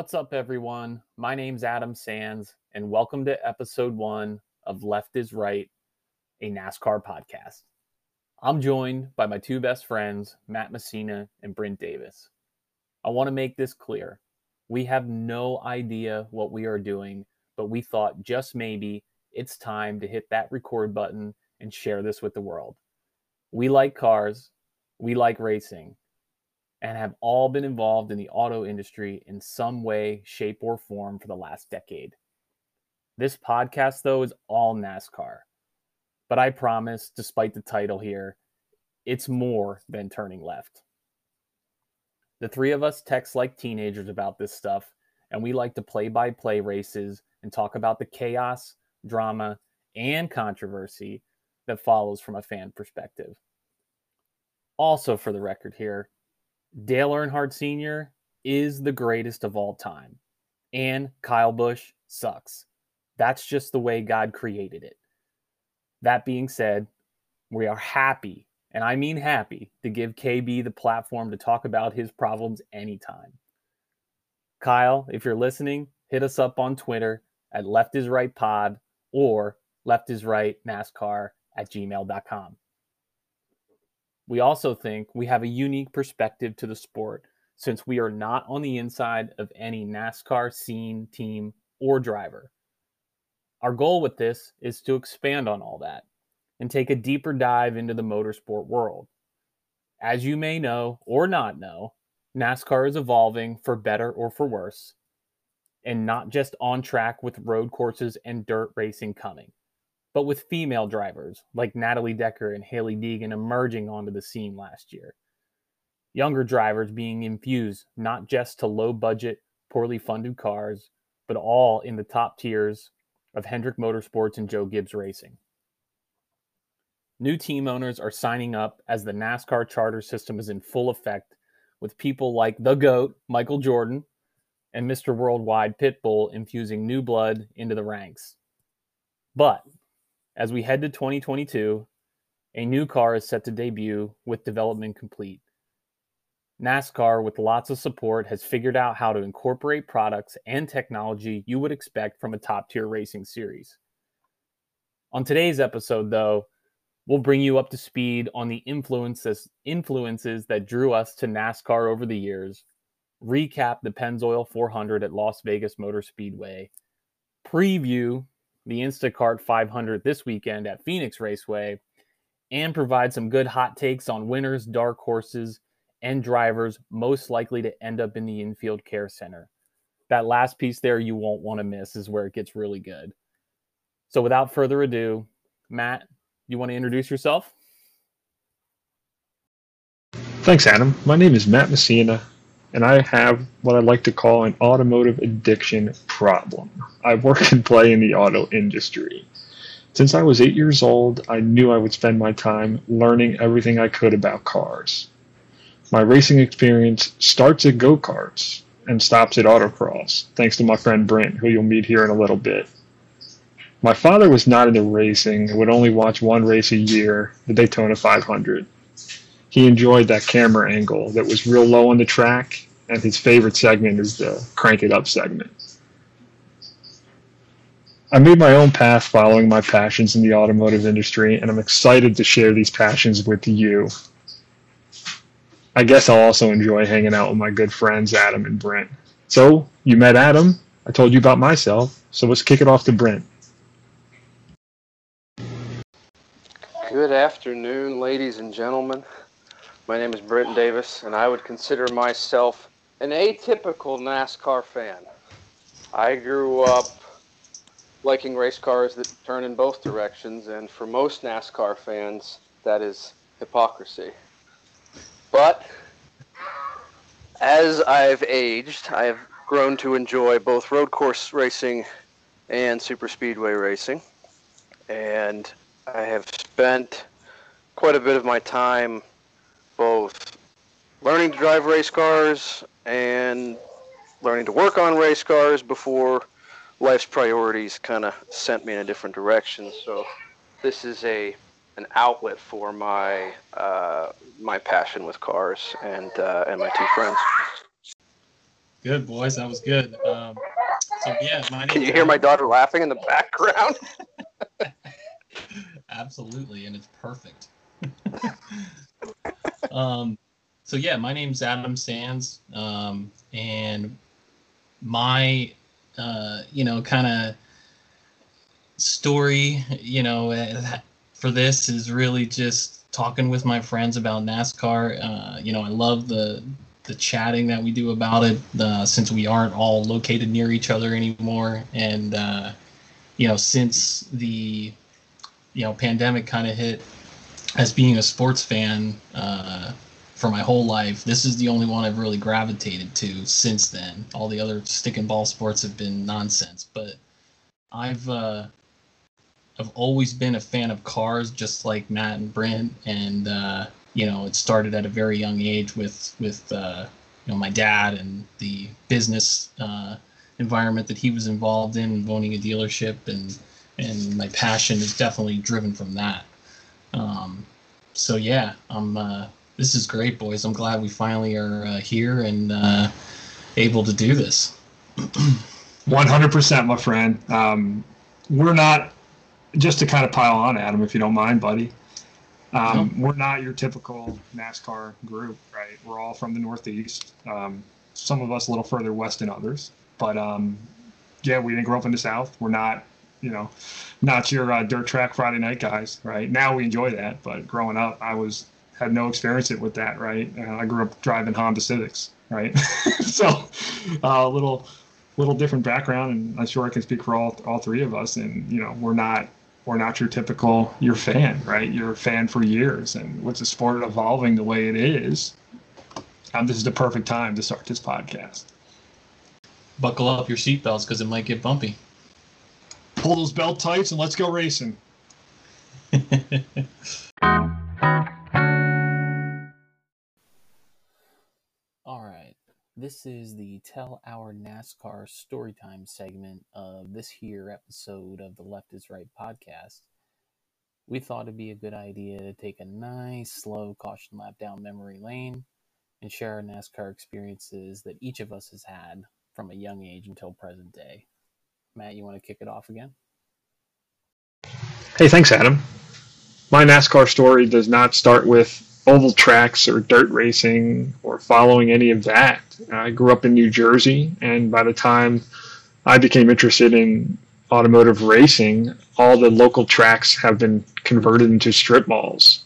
What's up, everyone? My name's Adam Sands, and welcome to episode one of Left is Right, a NASCAR podcast. I'm joined by my two best friends, Matt Messina and Brent Davis. I want to make this clear. We have no idea what we are doing, but we thought just maybe it's time to hit that record button and share this with the world. We like cars, we like racing, and have all been involved in the auto industry in some way, shape, or form for the last decade. This podcast, though, is all NASCAR. But I promise, despite the title here, it's more than turning left. The three of us text like teenagers about this stuff, and we like to play by play races and talk about the chaos, drama, and controversy that follows from a fan perspective. Also, for the record here, Dale Earnhardt Sr. is the greatest of all time, and Kyle Busch sucks. That's just the way God created it. That being said, we are happy, and I mean happy, to give KB the platform to talk about his problems anytime. Kyle, if you're listening, hit us up on Twitter at Left is Right Pod or Left is Right NASCAR at gmail.com. We also think we have a unique perspective to the sport since we are not on the inside of any NASCAR scene, team, or driver. Our goal with this is to expand on all that and take a deeper dive into the motorsport world. As you may know or not know, NASCAR is evolving for better or for worse, and not just on track with road courses and dirt racing coming but with female drivers like Natalie Decker and Hailie Deegan emerging onto the scene last year. Younger drivers being infused not just to low budget, poorly funded cars, but all in the top tiers of Hendrick Motorsports and Joe Gibbs Racing. New team owners are signing up as the NASCAR charter system is in full effect, with people like the GOAT, Michael Jordan, and Mr. Worldwide Pitbull infusing new blood into the ranks. But as we head to 2022, a new car is set to debut with development complete. NASCAR, with lots of support, has figured out how to incorporate products and technology you would expect from a top tier racing series. On today's episode, though, we'll bring you up to speed on the influences, influences that drew us to NASCAR over the years, recap the Pennzoil 400 at Las Vegas Motor Speedway, preview the Instacart 500 this weekend at Phoenix Raceway and provide some good hot takes on winners, dark horses, and drivers most likely to end up in the infield care center. That last piece there you won't want to miss is where it gets really good. So without further ado, Matt, you want to introduce yourself? Thanks, Adam. My name is Matt Messina and I have what I like to call an automotive addiction problem. I work and play in the auto industry. Since I was eight years old, I knew I would spend my time learning everything I could about cars. My racing experience starts at go karts and stops at autocross, thanks to my friend Brent, who you'll meet here in a little bit. My father was not into racing and would only watch one race a year, the Daytona 500 he enjoyed that camera angle that was real low on the track, and his favorite segment is the crank it up segment. I made my own path following my passions in the automotive industry, and I'm excited to share these passions with you. I guess I'll also enjoy hanging out with my good friends Adam and Brent. So, you met Adam. I told you about myself, so let's kick it off to Brent. Good afternoon, ladies and gentlemen. My name is Britton Davis, and I would consider myself an atypical NASCAR fan. I grew up liking race cars that turn in both directions, and for most NASCAR fans, that is hypocrisy. But as I've aged, I have grown to enjoy both road course racing and super speedway racing, and I have spent quite a bit of my time both learning to drive race cars and learning to work on race cars before life's priorities kind of sent me in a different direction. So this is a an outlet for my uh, my passion with cars and uh, and my two friends. Good boys, that was good. Um, so yeah, my Can you hear my daughter laughing in the background? Absolutely, and it's perfect. um, so yeah, my name's Adam Sands, um, and my, uh, you know, kind of story, you know, uh, for this is really just talking with my friends about NASCAR. Uh, you know, I love the the chatting that we do about it uh, since we aren't all located near each other anymore, and uh, you know, since the you know pandemic kind of hit, as being a sports fan uh, for my whole life, this is the only one I've really gravitated to since then. All the other stick and ball sports have been nonsense, but I've uh, I've always been a fan of cars, just like Matt and Brent, and uh, you know, it started at a very young age with with uh, you know my dad and the business uh, environment that he was involved in, owning a dealership, and and my passion is definitely driven from that. Um, so yeah, I'm. Uh, this is great, boys. I'm glad we finally are uh, here and uh, able to do this. 100%, my friend. Um, we're not just to kind of pile on, Adam, if you don't mind, buddy. Um, We're not your typical NASCAR group, right? We're all from the Northeast. Um, some of us a little further west than others, but um, yeah, we didn't grow up in the South. We're not, you know, not your uh, dirt track Friday night guys, right? Now we enjoy that, but growing up, I was had no experience with that, right? Uh, I grew up driving Honda Civics, right? so a uh, little, little different background, and I'm sure I can speak for all all three of us. And you know, we're not or not your typical your fan, right? You're a fan for years, and with the sport evolving the way it is, um, this is the perfect time to start this podcast. Buckle up your seatbelts because it might get bumpy. Pull those belt tights and let's go racing. All right. This is the Tell Our NASCAR Storytime segment of this here episode of the Left is Right podcast. We thought it'd be a good idea to take a nice, slow caution lap down memory lane and share our NASCAR experiences that each of us has had from a young age until present day. Matt, you want to kick it off again? Hey, thanks, Adam. My NASCAR story does not start with oval tracks or dirt racing or following any of that. I grew up in New Jersey, and by the time I became interested in automotive racing, all the local tracks have been converted into strip malls.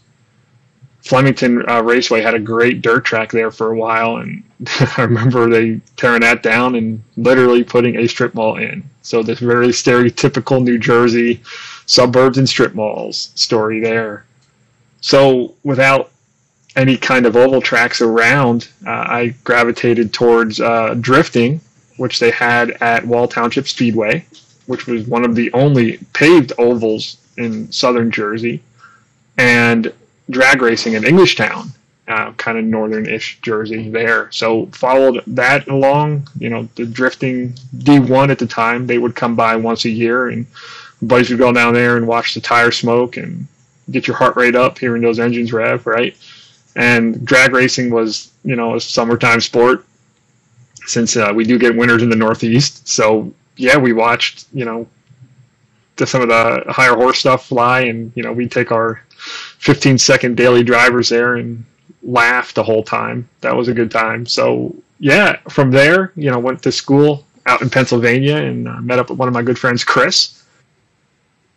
Flemington uh, Raceway had a great dirt track there for a while, and I remember they tearing that down and literally putting a strip mall in. So this very stereotypical New Jersey suburbs and strip malls story there. So without any kind of oval tracks around, uh, I gravitated towards uh, drifting, which they had at Wall Township Speedway, which was one of the only paved ovals in southern Jersey, and drag racing in Englishtown, uh, kind of northern-ish Jersey there. So followed that along. You know, the drifting D1 at the time, they would come by once a year, and buddies would go down there and watch the tire smoke and get your heart rate up, hearing those engines rev, right? And drag racing was, you know, a summertime sport since uh, we do get winters in the Northeast. So yeah, we watched, you know, some of the higher horse stuff fly, and you know, we take our 15 second daily drivers there and laugh the whole time. That was a good time. So yeah, from there, you know, went to school out in Pennsylvania and uh, met up with one of my good friends, Chris.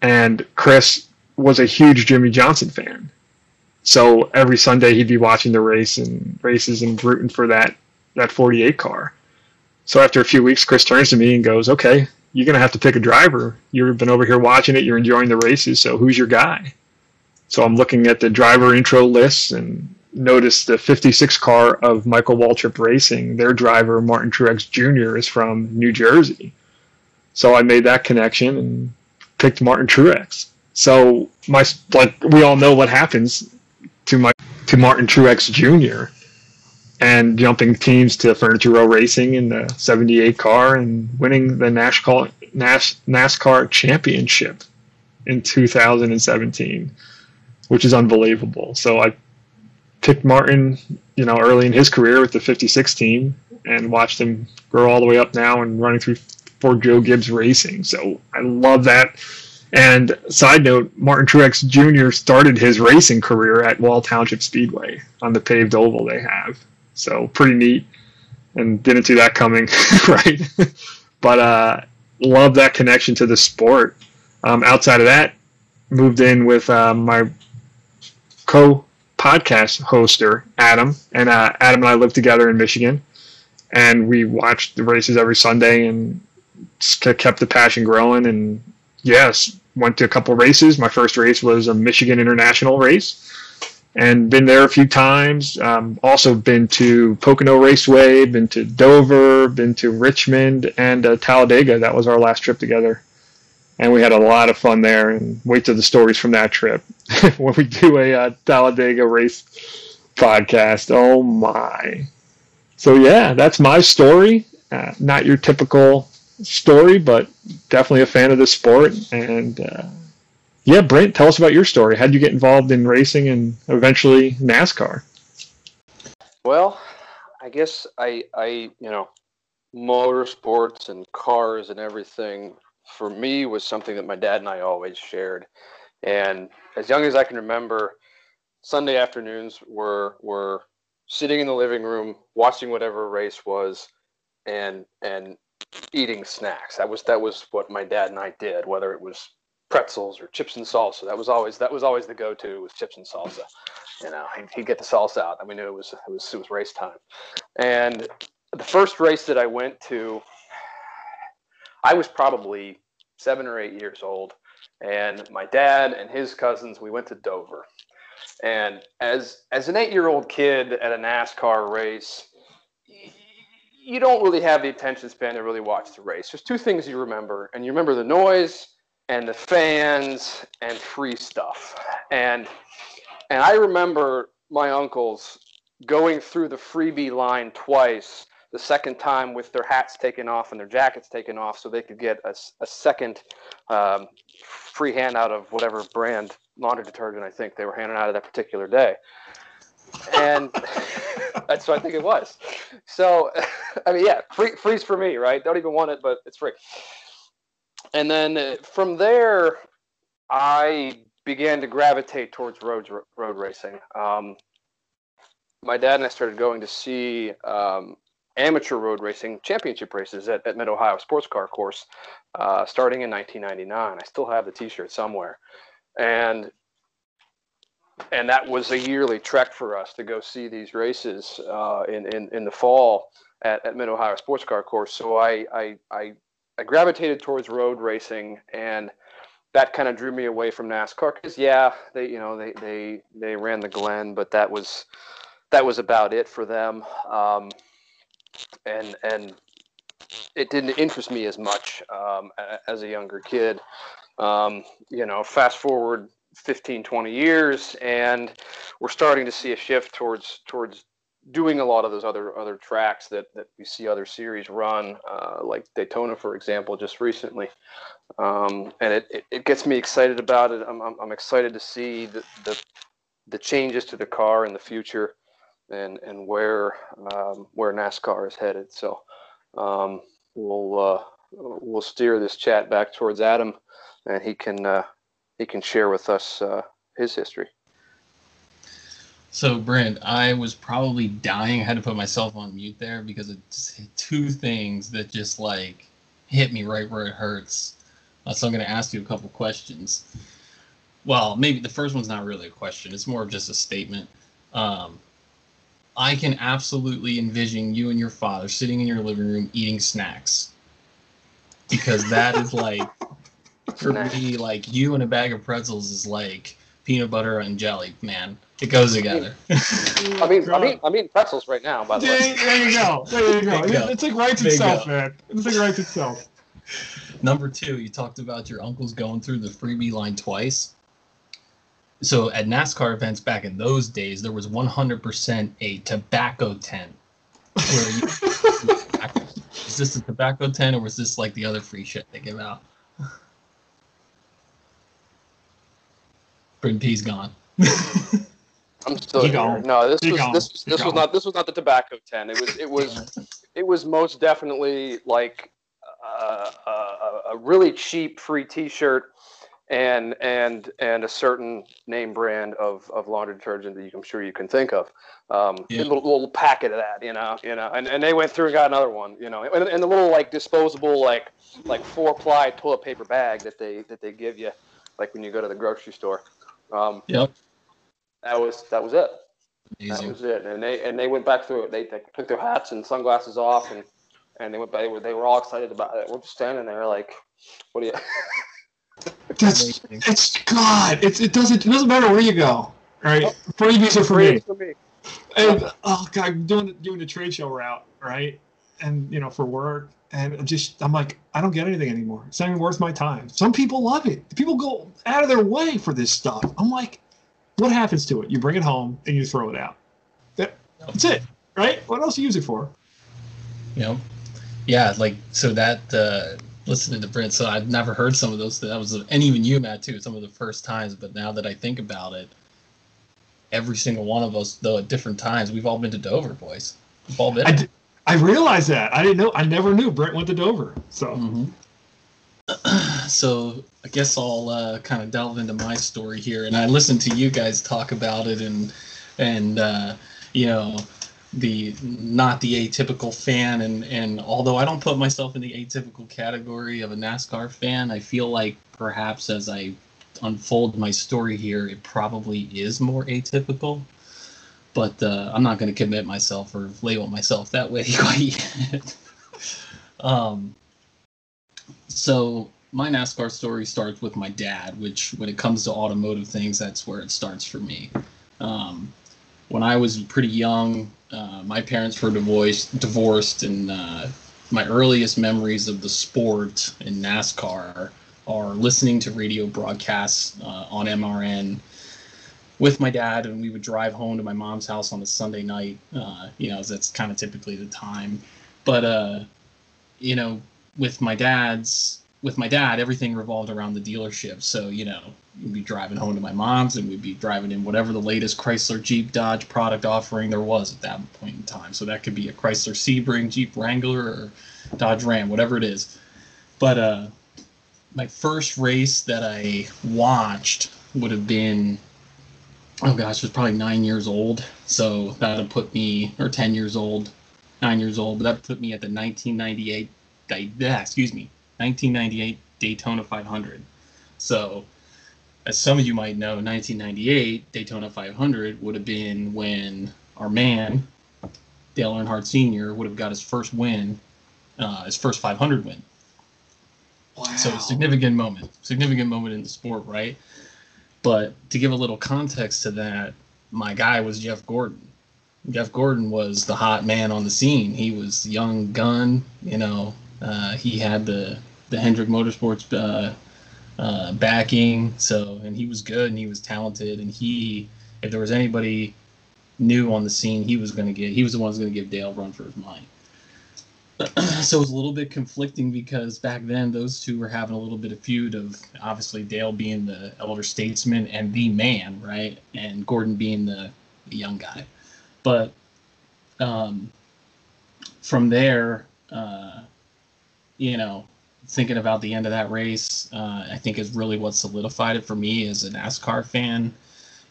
And Chris was a huge Jimmie Johnson fan. So every Sunday he'd be watching the race and races and rooting for that that 48 car. So after a few weeks, Chris turns to me and goes, "Okay, you're gonna have to pick a driver. You've been over here watching it. You're enjoying the races. So who's your guy?" So I'm looking at the driver intro lists and notice the 56 car of Michael Waltrip Racing. Their driver Martin Truex Jr. is from New Jersey. So I made that connection and picked Martin Truex. So my like we all know what happens to my to Martin Truex Jr. and jumping teams to Furniture Row Racing in the '78 car and winning the NASCAR NASCAR championship in 2017, which is unbelievable. So I picked Martin, you know, early in his career with the 56 team and watched him grow all the way up now and running through for Joe Gibbs Racing. So I love that. And side note, Martin Truex Jr. started his racing career at Wall Township Speedway on the paved oval they have. So pretty neat. And didn't see that coming, right? but uh, love that connection to the sport. Um, outside of that, moved in with uh, my co podcast hoster, Adam. And uh, Adam and I live together in Michigan. And we watched the races every Sunday and kept the passion growing. And yes, went to a couple races. My first race was a Michigan International race. And been there a few times. Um, also been to Pocono Raceway, been to Dover, been to Richmond, and uh, Talladega. That was our last trip together and we had a lot of fun there. And wait till the stories from that trip when we do a uh, Talladega race podcast. Oh my! So yeah, that's my story. Uh, not your typical story, but definitely a fan of the sport. And uh, yeah, Brent, tell us about your story. How did you get involved in racing and eventually NASCAR? Well, I guess I, I, you know, motorsports and cars and everything for me was something that my dad and I always shared. And as young as I can remember, Sunday afternoons were were sitting in the living room watching whatever race was and and eating snacks. That was that was what my dad and I did, whether it was pretzels or chips and salsa. That was always that was always the go-to was chips and salsa. You know, he'd, he'd get the salsa out, and we knew it was it was it was race time. And the first race that I went to I was probably seven or eight years old, and my dad and his cousins we went to Dover. And as as an eight-year-old kid at a NASCAR race, you don't really have the attention span to really watch the race. There's two things you remember, and you remember the noise and the fans and free stuff. And and I remember my uncles going through the freebie line twice the second time with their hats taken off and their jackets taken off so they could get a, a second um, free handout of whatever brand laundry detergent I think they were handing out of that particular day. And that's what I think it was. So, I mean, yeah, free, free's for me, right? Don't even want it, but it's free. And then uh, from there, I began to gravitate towards road road racing. Um, my dad and I started going to see um, amateur road racing championship races at, at Mid Ohio Sports Car Course uh, starting in 1999. I still have the T-shirt somewhere, and and that was a yearly trek for us to go see these races uh, in, in in the fall at, at Mid Ohio Sports Car Course. So I, I I I gravitated towards road racing and that kind of drew me away from NASCAR because yeah, they you know they they they ran the Glen, but that was that was about it for them. Um, and and it didn't interest me as much um, as a younger kid. Um, you know, fast forward 15, 20 years, and we're starting to see a shift towards towards doing a lot of those other other tracks that, that we see other series run, uh, like Daytona, for example, just recently. Um, and it, it, it, gets me excited about it. I'm, I'm, I'm excited to see the, the, the changes to the car in the future and and where um, where NASCAR is headed. So um, we'll uh, we'll steer this chat back towards Adam, and he can uh, he can share with us uh, his history. So, Brent, I was probably dying. I had to put myself on mute there because it's two things that just like hit me right where it hurts. Uh, so I'm going to ask you a couple questions. Well, maybe the first one's not really a question. It's more of just a statement. Um, I can absolutely envision you and your father sitting in your living room eating snacks. Because that is like for me, like you and a bag of pretzels is like peanut butter and jelly, man. It goes together. I mean, I mean, I mean pretzels right now. By the way, there you go. There you go. It, it's like writes itself, man. It's like writes itself. Number two, you talked about your uncles going through the freebie line twice so at NASCAR events back in those days, there was 100% a tobacco tent. Where you, is this a tobacco tent or was this like the other free shit they give out? Britton P's gone. I'm still You here. gone. No, this You was gone. this was this was not this was not the tobacco ten. It was it was it was most definitely like uh, a, a, a really cheap free T-shirt and and and a certain name brand of, of laundry detergent that you, I'm sure you can think of. Um, Yeah. a little, little packet of that, you know, you know, and, and they went through and got another one, you know, and, and the little like disposable like like four ply toilet paper bag that they that they give you like when you go to the grocery store. Um, Yep. that was that was it. That was it. And they and they went back through it. They, they took their hats and sunglasses off and and they went back. They were, they were all excited about it. We're just standing there like, what do you? That's Amazing. it's God. It's it doesn't it doesn't matter where you go. Right? Freebies are for me. for me. And oh god, I'm doing doing the trade show route, right? And you know, for work, and I'm just I'm like, I don't get anything anymore. It's not even worth my time. Some people love it. People go out of their way for this stuff. I'm like, what happens to it? You bring it home and you throw it out. That, that's it, right? What else do you use it for? You know, yeah, like so that uh, listening to Brent, so I've never heard some of those. That was, and even you, Matt, too. Some of the first times, but now that I think about it, every single one of us, though at different times, we've all been to Dover, boys. We've all been. I, d- I realized that. I didn't know. I never knew Brent went to Dover. So Mhm. so I guess I'll uh, kind of delve into my story here, and I listened to you guys talk about it, and and uh, you know the not the atypical fan, and and although I don't put myself in the atypical category of a NASCAR fan, I feel like perhaps as I unfold my story here, it probably is more atypical. But uh, I'm not going to commit myself or label myself that way quite yet. um, so my NASCAR story starts with my dad, which when it comes to automotive things, that's where it starts for me. Um, when I was pretty young, uh, my parents were divorced, divorced, and uh, my earliest memories of the sport in NASCAR are listening to radio broadcasts uh, on MRN with my dad, and we would drive home to my mom's house on a Sunday night. Uh, you know, that's kind of typically the time. But uh, you know, with my dad's with my dad, everything revolved around the dealership. So, you know, we'd be driving home to my mom's and we'd be driving in whatever the latest Chrysler Jeep Dodge product offering there was at that point in time. So that could be a Chrysler Sebring, Jeep Wrangler, or Dodge Ram, whatever it is. But uh my first race that I watched would have been oh gosh, I was probably nine years old. So that would put me or ten years old, nine years old, but that put me at the 1998 excuse me, 1998 Daytona 500. So, as some of you might know, 1998 Daytona 500 would have been when our man Dale Earnhardt Sr. would have got his first win, uh, his first 500 win. wow. So a significant moment, significant moment in the sport, right? But to give a little context to that, my guy was Jeff Gordon. Jeff Gordon was the hot man on the scene. He was young gun, you know. Uh, he had the the Hendrick Motorsports uh, uh, backing, so and he was good and he was talented and he, if there was anybody new on the scene, he was going to get. He was the one who's going to give Dale run for his money so it was a little bit conflicting because back then those two were having a little bit of feud of obviously Dale being the elder statesman and the man, right, and Gordon being the, the young guy. But um, from there, uh, you know, thinking about the end of that race, uh, I think is really what solidified it for me as a NASCAR fan.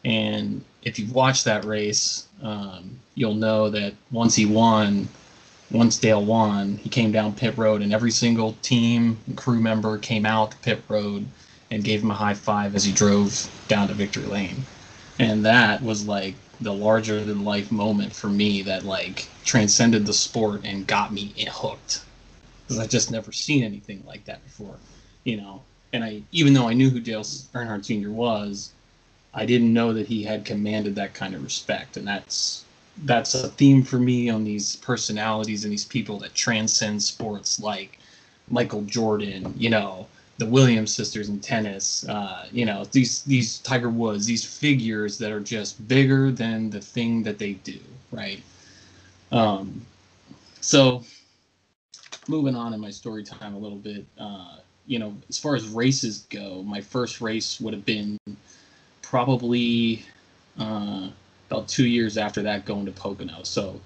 And if you've watched that race, um, you'll know that once he won, once Dale won, he came down pit road, and every single team and crew member came out to pit road and gave him a high five as he drove down to victory lane. And that was like the larger than life moment for me that like transcended the sport and got me hooked because I've just never seen anything like that before, you know. And I, even though I knew who Dale Earnhardt Sr. was, I didn't know that he had commanded that kind of respect, and that's that's a theme for me on these personalities and these people that transcend sports like Michael Jordan, you know, the Williams sisters in tennis, uh, you know, these these Tiger Woods, these figures that are just bigger than the thing that they do, right? Um, so moving on in my story time a little bit, uh, you know, as far as races go, my first race would have been probably uh, about two years after that going to Pocono. So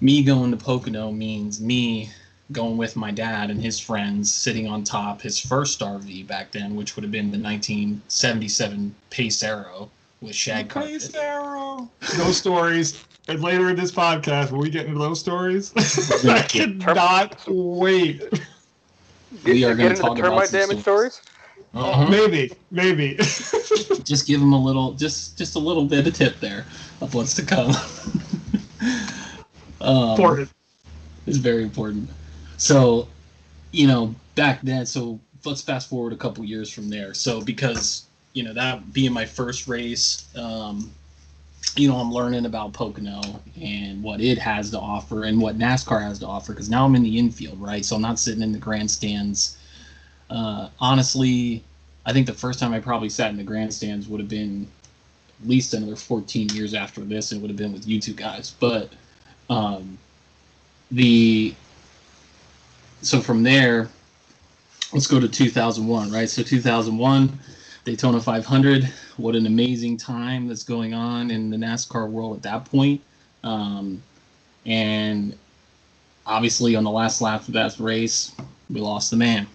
me going to Pocono means me going with my dad and his friends sitting on top his first RV back then, which would have been the 1977 Pace Arrow with shag carpet. Pace Arrow. Those stories. And later in this podcast, when we get into those stories, I cannot wait. We are Get gonna into talk the about termite damage stories. stories. Uh-huh. Maybe, maybe. just give them a little just just a little bit of tip there of what's to come um, Important. it's very important so you know back then so let's fast forward a couple years from there so because you know that being my first race um, you know i'm learning about pocono and what it has to offer and what nascar has to offer because now i'm in the infield right so i'm not sitting in the grandstands uh, honestly I think the first time I probably sat in the grandstands would have been at least another 14 years after this, and would have been with you two guys. But um, the so from there, let's go to 2001, right? So 2001, Daytona 500. What an amazing time that's going on in the NASCAR world at that point. Um, and obviously, on the last lap of that race, we lost the man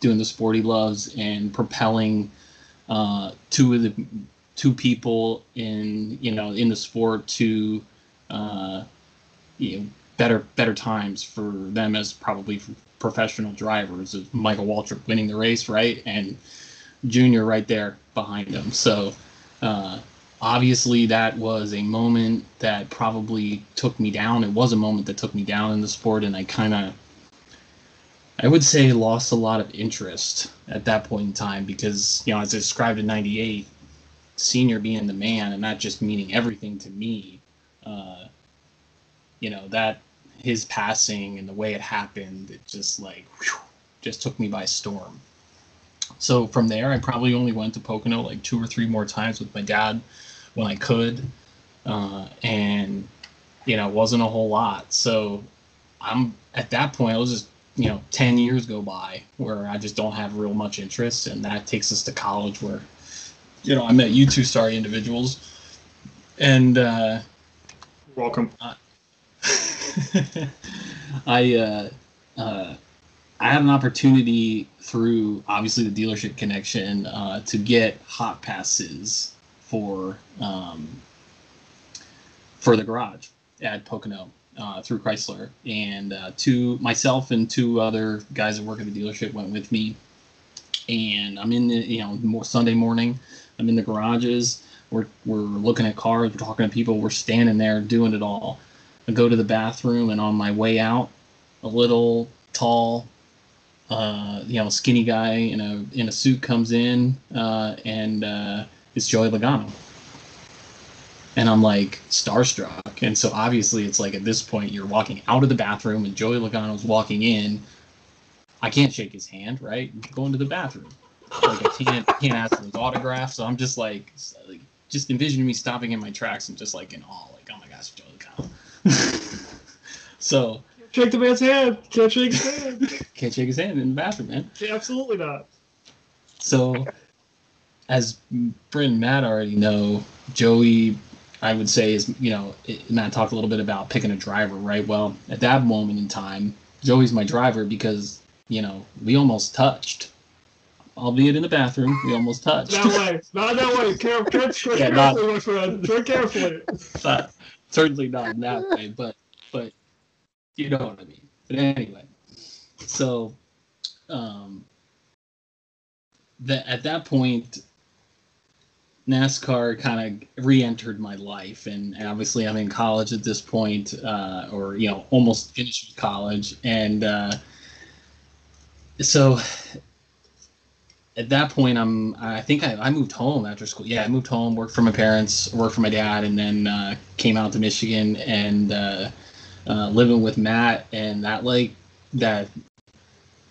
doing the sport he loves and propelling uh, two of the two people in you know in the sport to uh, you know better better times for them as probably professional drivers. Michael Waltrip winning the race, right, and Junior right there behind him. So uh, obviously that was a moment that probably took me down. It was a moment that took me down in the sport, and I kind of I would say lost a lot of interest at that point in time because, you know, as I described in 98, senior being the man and not just meaning everything to me, uh, you know, that his passing and the way it happened, it just like, whew, just took me by storm. So from there, I probably only went to Pocono like two or three more times with my dad when I could. Uh, and, you know, it wasn't a whole lot. So I'm at that point, I was just you know 10 years go by where i just don't have real much interest and that takes us to college where you know i met you two star individuals and uh Welcome. i uh uh i had an opportunity through obviously the dealership connection uh to get hot passes for um for the garage at pocono uh, through Chrysler, and uh, two myself and two other guys that work at the dealership went with me. And I'm in the you know more Sunday morning, I'm in the garages. We're we're looking at cars, we're talking to people, we're standing there doing it all. I go to the bathroom, and on my way out, a little tall, uh, you know, skinny guy in a in a suit comes in, uh, and uh, it's Joey Logano and I'm like starstruck. And so obviously it's like at this point you're walking out of the bathroom and Joey Logano's walking in. I can't shake his hand, right? Go into the bathroom. Like I can't can't ask for his autograph. So I'm just like, like just envisioning me stopping in my tracks and just like in awe, like, oh my gosh, Joey Logano. so Shake the man's hand. Can't shake his hand. can't shake his hand in the bathroom, man. Yeah, Absolutely not. So, as Brent and Matt already know, Joey, I would say, is, you know, it, Matt talked a little bit about picking a driver, right? Well, at that moment in time, Joey's my driver because, you know, we almost touched. Albeit in the bathroom, we almost touched. That way. Not that way. Care, care, tread Yeah, not- my friend. Tread carefully. certainly not in that way, but but you know what I mean. But anyway, so um, that at that point, NASCAR kind of re-entered my life, and obviously I'm in college at this point, uh, or you know, almost finished college, and uh, so at that point i'm i think I, I moved home after school yeah i moved home worked for my parents worked for my dad and then uh, came out to michigan and uh, uh, living with matt and that like that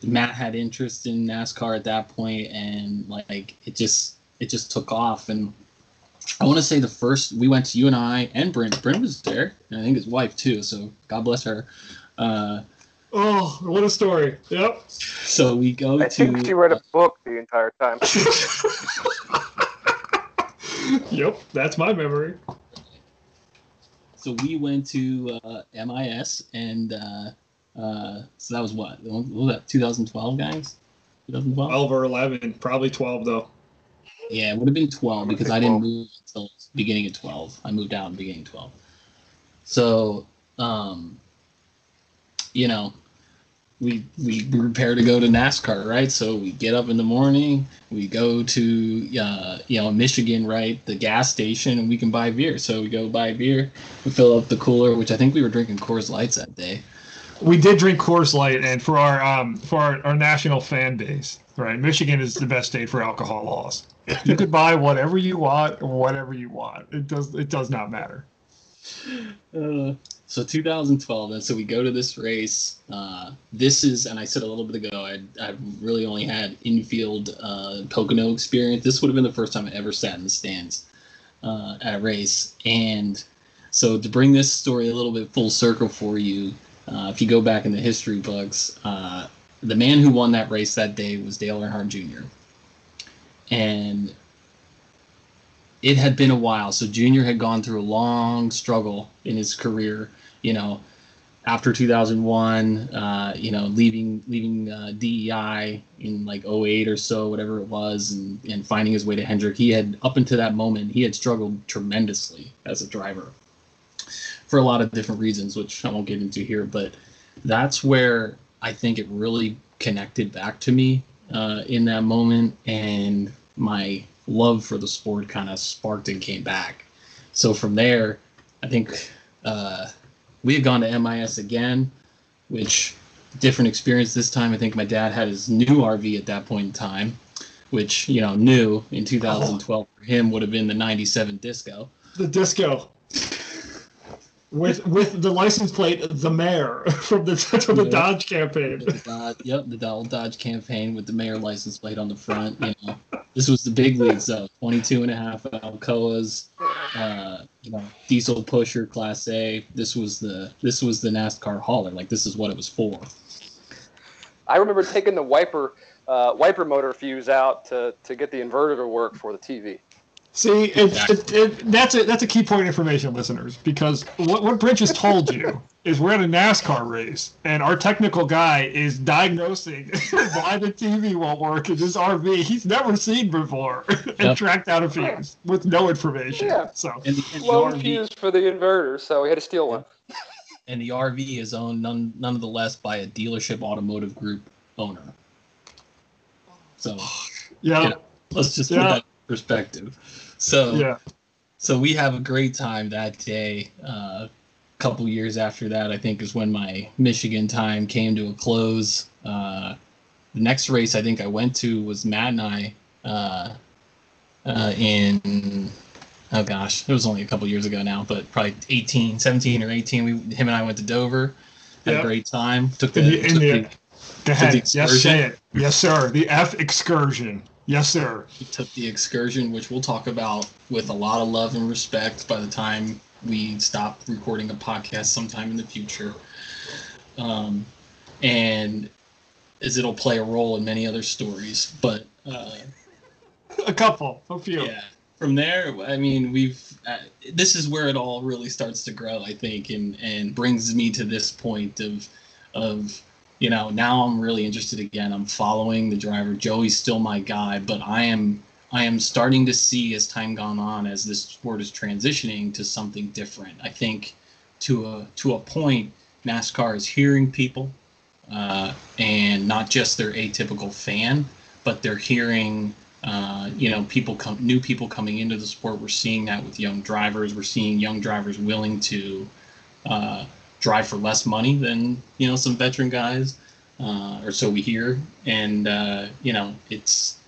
matt had interest in nascar at that point and like it just it just took off and i want to say the first we went to you and i and brent brent was there and i think his wife too so god bless her uh, Oh, what a story. Yep. so we go I to think she read a book the entire time. yep, that's my memory. So we went to uh, MIS, and uh, uh, so that was what? What was that? 2012, guys? 2012. 12 or 11, probably 12 though. Yeah, it would have been 12 because I didn't 12. move until beginning of 12. I moved out in beginning of 12. So, um, you know, we we prepare to go to NASCAR, right? So we get up in the morning, we go to uh, you know Michigan, right, the gas station, and we can buy beer. So we go buy beer, we fill up the cooler, which I think we were drinking Coors Lights that day. We did drink Coors Light, and for our um, for our, our national fan base, right? Michigan is the best state for alcohol laws. You could buy whatever you want, whatever you want. It does it does not matter. Uh, so 2012, and so we go to this race. Uh, this is, and I said a little bit ago, I I really only had infield uh, Pocono experience. This would have been the first time I ever sat in the stands uh, at a race. And so to bring this story a little bit full circle for you, uh, if you go back in the history books, uh, the man who won that race that day was Dale Earnhardt Jr. And it had been a while. So Junior had gone through a long struggle in his career. You know, after 2001, uh, you know, leaving leaving uh, DEI in like 08 or so, whatever it was, and and finding his way to Hendrick. He had up until that moment, he had struggled tremendously as a driver for a lot of different reasons, which I won't get into here. But that's where I think it really connected back to me uh, in that moment, and my love for the sport kind of sparked and came back. So from there, I think uh, we had gone to MIS again, which different experience this time. I think my dad had his new RV at that point in time, which you know new in 2012 for him would have been the '97 Disco. The disco. With with the license plate, the mayor from the from the Yeah. Dodge campaign. With the Dodge, yep, the Donald Dodge campaign with the mayor license plate on the front. You know, this was the big leagues though. 22 and a half Alcoas, uh, you know, diesel pusher class A. This was the this was the NASCAR hauler. Like this is what it was for. I remember taking the wiper uh, wiper motor fuse out to, to get the inverter to work for the TV. See, it, it, it, that's a that's a key point of information, listeners, because what what Bridge has told you is we're at a NASCAR race, and our technical guy is diagnosing why the TV won't work in this RV he's never seen before, and Yep. tracked out a fuse with no information. Yeah. So And the, and Low RV fuse for the inverter, so we had to steal one. and the RV is owned none nonetheless by a dealership automotive group owner. So yeah, Yeah. let's just put that perspective. So yeah. so we have a great time that day. Uh, a couple years after that, I think, is when my Michigan time came to a close. Uh, the next race I think I went to was Matt and I uh, uh, in oh gosh, it was only a couple years ago now, but probably 18, 17 or 18. We him and I went to Dover. Had Yep. a great time. Took the, In the- in took the- the- the Yes, say it. Yes, sir. The F excursion. Yes, sir. we took the excursion, which we'll talk about with a lot of love and respect by the time we stop recording a podcast sometime in the future. Um, and as it'll play a role in many other stories. But uh, A couple, a few. yeah, from there, I mean, we've uh, this is where it all really starts to grow, I think, and and brings me to this point of of you know now I'm really interested again. I'm following the driver. Joey's still my guy, but I am I am starting to see as time gone on as this sport is transitioning to something different. I think to a to a point, NASCAR is hearing people, uh, and not just their atypical fan, but they're hearing uh, you know people come new people coming into the sport we're seeing that with young drivers we're seeing young drivers willing to uh, drive for less money than you know some veteran guys uh, or so we hear. And uh, you know it's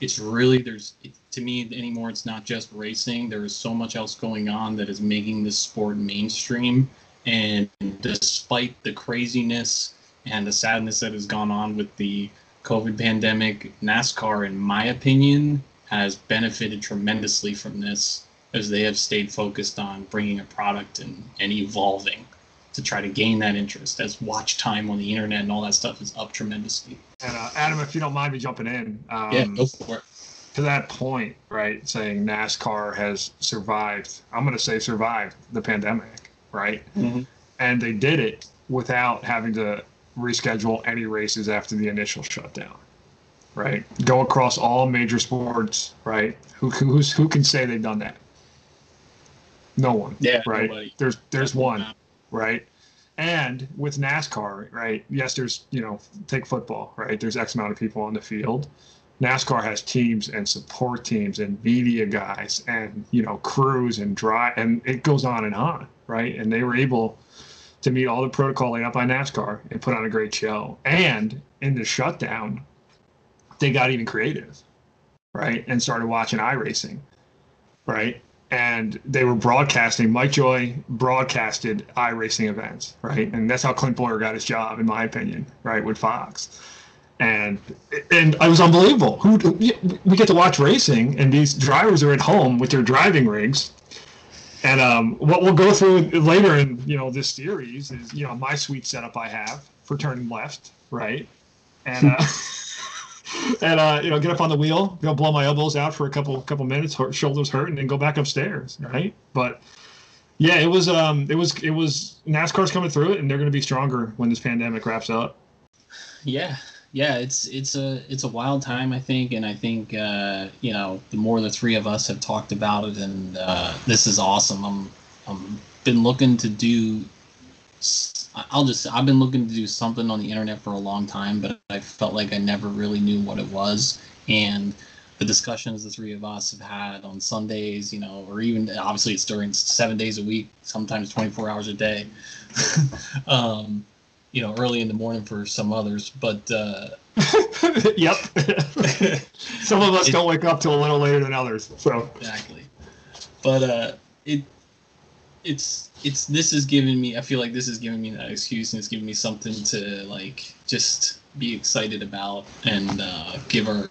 it's really there's it, to me anymore it's not just racing. There is so much else going on that is making this sport mainstream. And despite the craziness and the sadness that has gone on with the COVID pandemic, NASCAR, in my opinion, has benefited tremendously from this as they have stayed focused on bringing a product and, and evolving to try to gain that interest as watch time on the internet and all that stuff is up tremendously. And uh, Adam, if you don't mind me jumping in, um, yeah, go for it. to that point, right, saying NASCAR has survived, I'm going to say survived the pandemic. right? Mhm. And they did it without having to reschedule any races after the initial shutdown, right? Go across all major sports, right? Who who's, who can say they've done that? No one, Yeah, right? nobody. There's there's one, right? And with NASCAR, right? Yes, there's you know take football, right? There's X amount of people on the field. NASCAR has teams and support teams and media guys and you know crews and drive and it goes on and on, right? And they were able to meet all the protocol laid out by NASCAR and put on a great show. And in the shutdown, they got even creative, right? And started watching iRacing, right? And they were broadcasting. Mike Joy broadcasted iRacing events, right? And that's how Clint Bowyer got his job, in my opinion, right, with Fox. And and it was unbelievable. Who we get to watch racing, and these drivers are at home with their driving rigs, and um, what we'll go through later in you know this series is you know my sweet setup I have for turning left, right, and uh, and uh, you know get up on the wheel, go blow my elbows out for a couple couple minutes, shoulders hurt, and then go back upstairs, right? But yeah, it was um it was it was NASCAR's coming through it, and they're going to be stronger when this pandemic wraps up. Yeah, yeah, it's it's a it's a wild time, I think, and I think uh, you know the more the three of us have talked about it, and uh, this is awesome. I'm I'm been looking to do. I'll just I've been looking to do something on the internet for a long time, but I felt like I never really knew what it was, and the discussions the three of us have had on Sundays, you know, or even obviously it's during seven days a week, sometimes 24 hours a day. um, you know, early in the morning for some others, but uh, yep. Some of us It- don't wake up till a little later than others. So exactly. But uh, it it's it's this is giving me. I feel like this is giving me that excuse, and it's giving me something to like just be excited about and uh, give our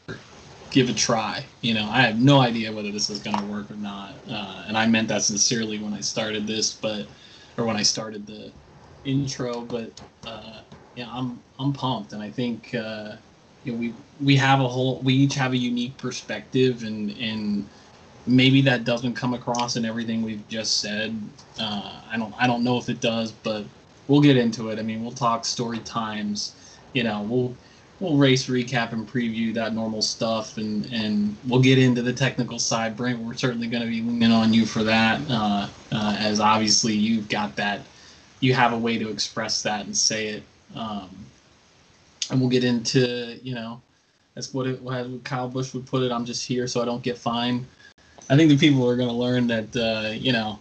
give a try. You know, I have no idea whether this is going to work or not, uh, and I meant that sincerely when I started this, but or when I started the intro. But uh, yeah, I'm I'm pumped, and I think uh, you know, we we have a whole we each have a unique perspective, and and maybe that doesn't come across in everything we've just said. Uh, I don't I don't know if it does, but we'll get into it. I mean, we'll talk story times. You know, we'll we'll race recap and preview that normal stuff, and and we'll get into the technical side. Brent, we're certainly going to be leaning on you for that, uh, uh, as obviously you've got that. You have a way to express that and say it. Um, and we'll get into you know that's what it Kyle Busch would put it. I'm just here so I don't get fined. I think the people are going to learn that uh, you know.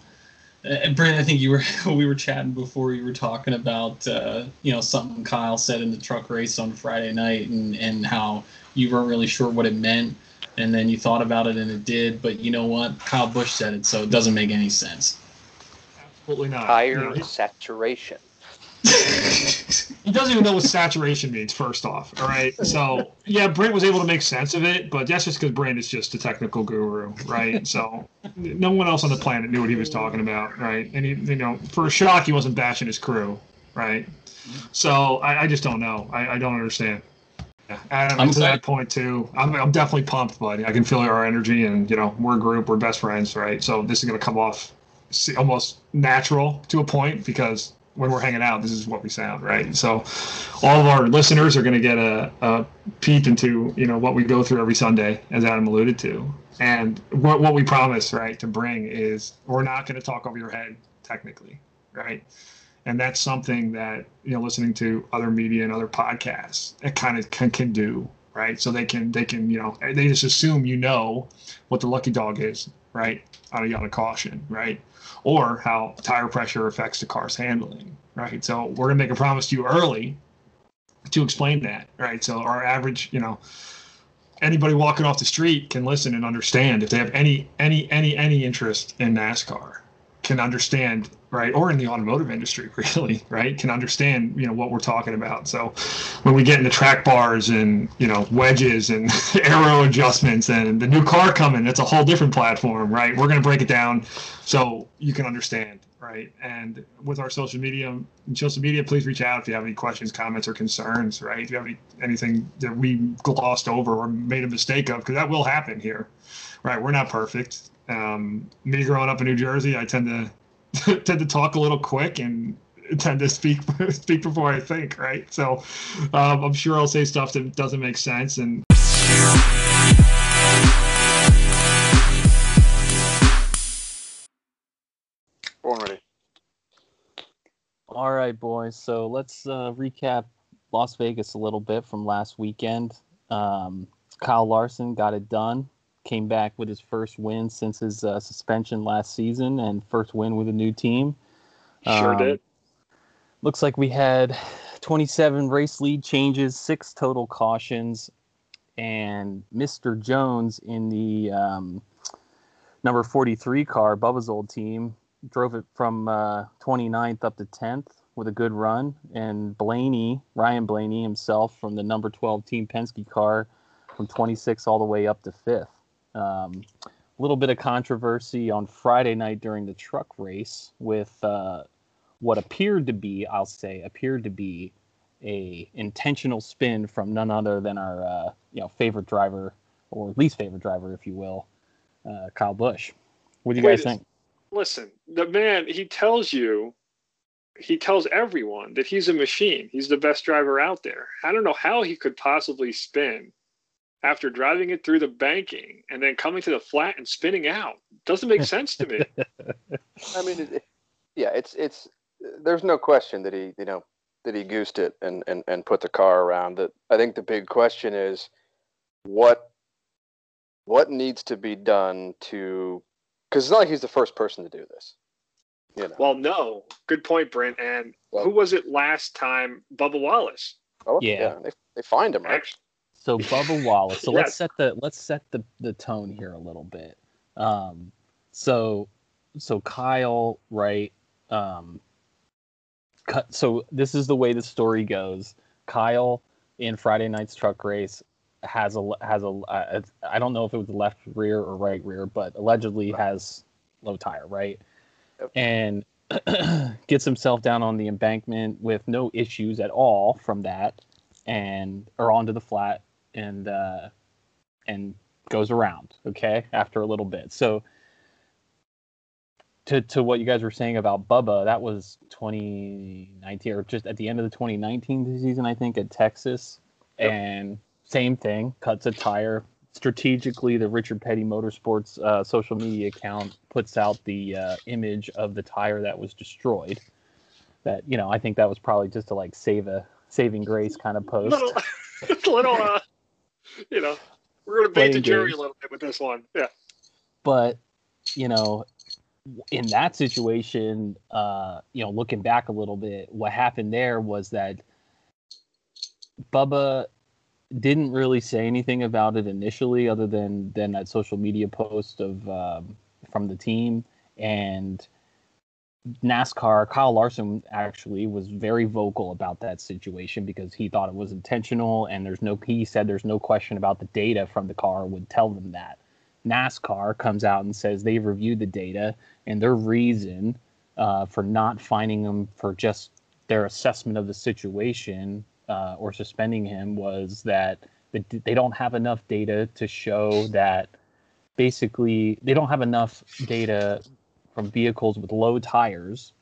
And Brent, I think you were we were chatting before you were talking about uh, you know something Kyle said in the truck race on Friday night and and how you weren't really sure what it meant and then you thought about it and it did but you know what Kyle Busch said it so it doesn't make any sense. absolutely not. Tire You saturation. He doesn't even know what saturation means first off all right so yeah brent was able to make sense of it but that's just because brent is just a technical guru right so no one else on the planet knew what he was talking about right and he you know for a shock he wasn't bashing his crew right so i, I just don't know I, I don't understand yeah, Adam, I'm to that point too. I'm, I'm definitely pumped, buddy. I can feel our energy, and you know, we're a group, we're best friends, right? So this is gonna come off almost natural to a point because when we're hanging out, this is what we sound, right? So all of our listeners are gonna get a, a peep into you know what we go through every Sunday, as Adam alluded to, and what what we promise, right, to bring is we're not gonna talk over your head, technically, right? and that's something that you know listening to other media and other podcasts it kind of can, can do right so they can they can you know they just assume you know what the lucky dog is right Out of, out of caution right or how tire pressure affects the car's handling right? So we're going to make a promise to you early to explain that right? So our average you know anybody walking off the street can listen and understand if they have any any any any interest in nascar can understand right or in the automotive industry really right can understand you know what we're talking about. So when we get into track bars and you know wedges and aero adjustments and the new car coming that's a whole different platform right? We're going to break it down so you can understand right? And with our social media social media please reach out if you have any questions comments or concerns right? If you have any, anything that we glossed over or made a mistake of because that will happen here right? We're not perfect um, me growing up in new jersey i tend to tend to talk a little quick and tend to speak speak before I think, right? So um, I'm sure I'll say stuff that doesn't make sense and. Born ready. All right, boys. So let's uh, recap Las Vegas a little bit from last weekend. Um, Kyle Larson got it done. Came back with his first win since his uh, suspension last season and first win with a new team. Sure Um, did. Looks like we had 27 race lead changes, six total cautions, and Mr. Jones in the um, number 43 car, Bubba's old team, drove it from uh, 29th up to 10th with a good run. And Blaney, Ryan Blaney himself from the number 12 Team Penske car, from 26 all the way up to 5th. Um, a little bit of controversy on Friday night during the truck race with uh, what appeared to be, I'll say, appeared to be a intentional spin from none other than our uh, you know favorite driver or least favorite driver, if you will, uh, Kyle Busch. What do you Wait guys think? Listen, the man, he tells you, he tells everyone that he's a machine. He's the best driver out there. I don't know how he could possibly spin after driving it through the banking and then coming to the flat and spinning out. Doesn't make sense to me. I mean, it, it- yeah, it's it's. There's no question that he, you know, that he goosed it and and and put the car around. That I think the big question is, what what needs to be done to, because it's not like he's the first person to do this. You know. Well, no. Good point, Brent. And Well- who was it last time? Bubba Wallace. oh, yeah. They they find him right. Actually, So Bubba Wallace. So let's set the let's set the the tone here a little bit. Um, so so Kyle, right? Um, cut. So this is the way the story goes. Kyle in Friday night's truck race has a has a uh, I don't know if it was left rear or right rear, but allegedly has low tire, right? Yep. And gets himself down on the embankment with no issues at all from that, and or onto the flat and uh, and goes around. Okay, after a little bit. So to to what you guys were saying about Bubba, that was 2019 or just at the end of the 2019 season, I think, at Texas, Yep. and same thing, cuts a tire. Strategically, the Richard Petty Motorsports uh, social media account puts out the uh, image of the tire that was destroyed. That you know, I think that was probably just to like save a saving grace kind of post. little, little, uh, you know, we're going to beat the jury games. a little bit with this one. Yeah. but you know in that situation uh you know looking back a little bit what happened there was that bubba didn't really say anything about it initially other than than that social media post of um, from the team and NASCAR Kyle Larson actually was very vocal about that situation because he thought it was intentional and there's no he said there's no question about the data from the car would tell them that. NASCAR comes out and says they've reviewed the data and their reason uh, for not finding him for just their assessment of the situation uh, or suspending him was that they, they don't have enough data to show that basically they don't have enough data from vehicles with low tires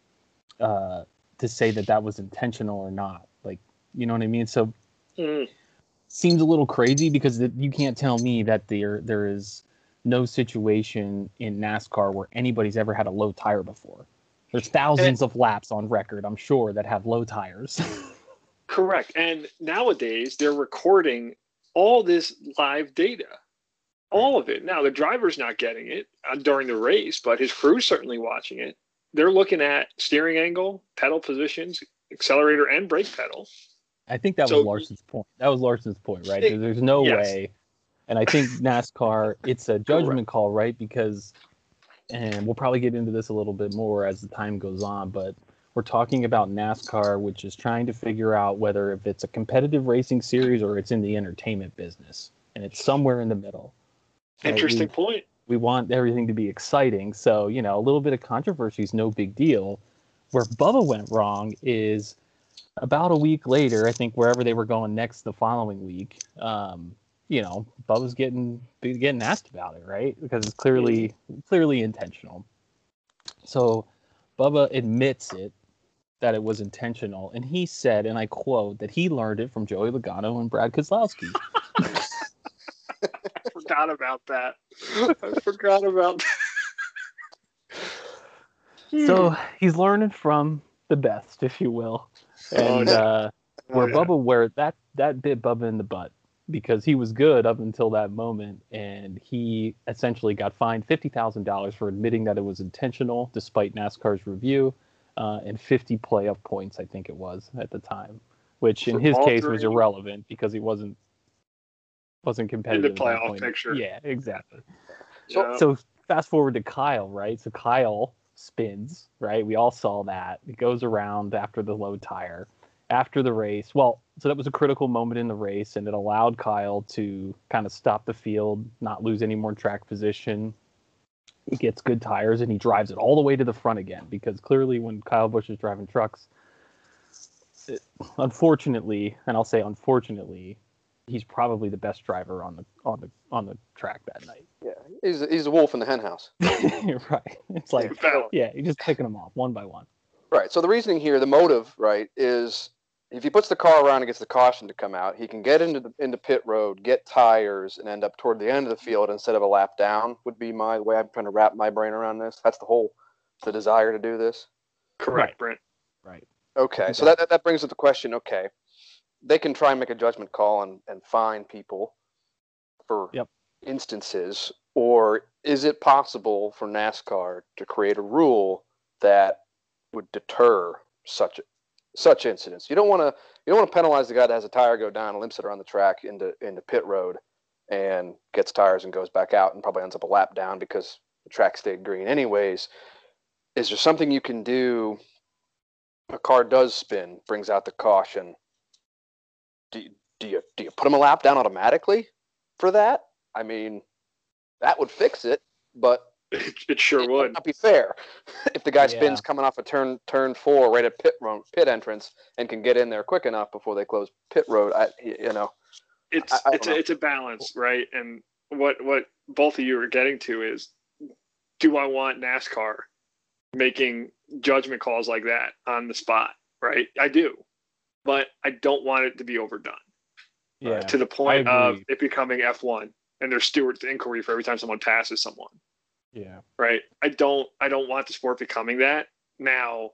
uh, to say that that was intentional or not. Like, you know what I mean? So Mm. seems a little crazy because you can't tell me that there there is no situation in NASCAR where anybody's ever had a low tire before. There's thousands of laps on record, I'm sure, that have low tires. Correct. And nowadays they're recording all this live data, all of it. Now the driver's not getting it uh, during the race, but his crew's certainly watching it. They're looking at steering angle, pedal positions, accelerator, and brake pedal. I think that So- was Larson's point. That was Larson's point, right? It- There's no yes. way. And I think NASCAR, it's a judgment call, right? Because, and we'll probably get into this a little bit more as the time goes on, but we're talking about NASCAR, which is trying to figure out whether if it's a competitive racing series or it's in the entertainment business, and it's somewhere in the middle. Right? We- Interesting point. we want everything to be exciting. So, you know, a little bit of controversy is no big deal. Where Bubba went wrong is about a week later, I think wherever they were going next the following week, um, you know, Bubba's getting getting asked about it, right? Because it's clearly clearly intentional. So Bubba admits it that it was intentional, and he said, and I quote, that he learned it from Joey Logano and Brad Keselowski. Forgot about that. I forgot about that. so he's learning from the best, if you will, Oh, and uh, where Oh, yeah. Bubba, where that that bit Bubba in the butt because he was good up until that moment, and he essentially got fined fifty thousand dollars for admitting that it was intentional, despite NASCAR's review, uh, and fifty playoff points, I think it was at the time, which in For his case was irrelevant because he wasn't wasn't competitive at that playoff point. picture. Yeah, exactly. Yeah. So fast forward to Kyle, right? So Kyle spins, right? We all saw that. He goes around after the low tire. After the race, well, so that was a critical moment in the race, and it allowed Kyle to kind of stop the field, not lose any more track position. He gets good tires and he drives it all the way to the front again because clearly, when Kyle Busch is driving trucks, it, unfortunately, and I'll say unfortunately, he's probably the best driver on the on the on the track that night. Yeah, he's he's a wolf in the henhouse. right. It's like, yeah, you're just picking them off one by one. Right. So the reasoning here, the motive, right, is if he puts the car around and gets the caution to come out, he can get into the into pit road, get tires, and end up toward the end of the field instead of a lap down. Would be my way. I'm trying to wrap my brain around this. That's the whole, the desire to do this. Correct, Brent. Right. Okay, so that, that that brings up the question. Okay, they can try and make a judgment call and and fine people for Yep. instances, or is it possible for NASCAR to create a rule that would deter such such incidents? You don't want to you don't want to penalize the guy that has a tire go down and limps it around the track into into pit road and gets tires and goes back out and probably ends up a lap down because the track stayed green anyways. Is there something you can do? A car does spin, brings out the caution. Do you, do you do you put him a lap down automatically for that? I mean, that would fix it, but It, it sure it would. not be fair if the guy Yeah. spins coming off a turn turn four right at pit road, pit entrance and can get in there quick enough before they close pit road. I you know It's I- I don't it's know. a, it's a balance, right? And what what both of you are getting to is, do I want NASCAR making judgment calls like that on the spot? Right, I do, but I don't want it to be overdone Yeah. to the point of it becoming F1 and there's stewards' inquiry for every time someone passes someone. Yeah. right? I don't I don't want the sport becoming that. Now,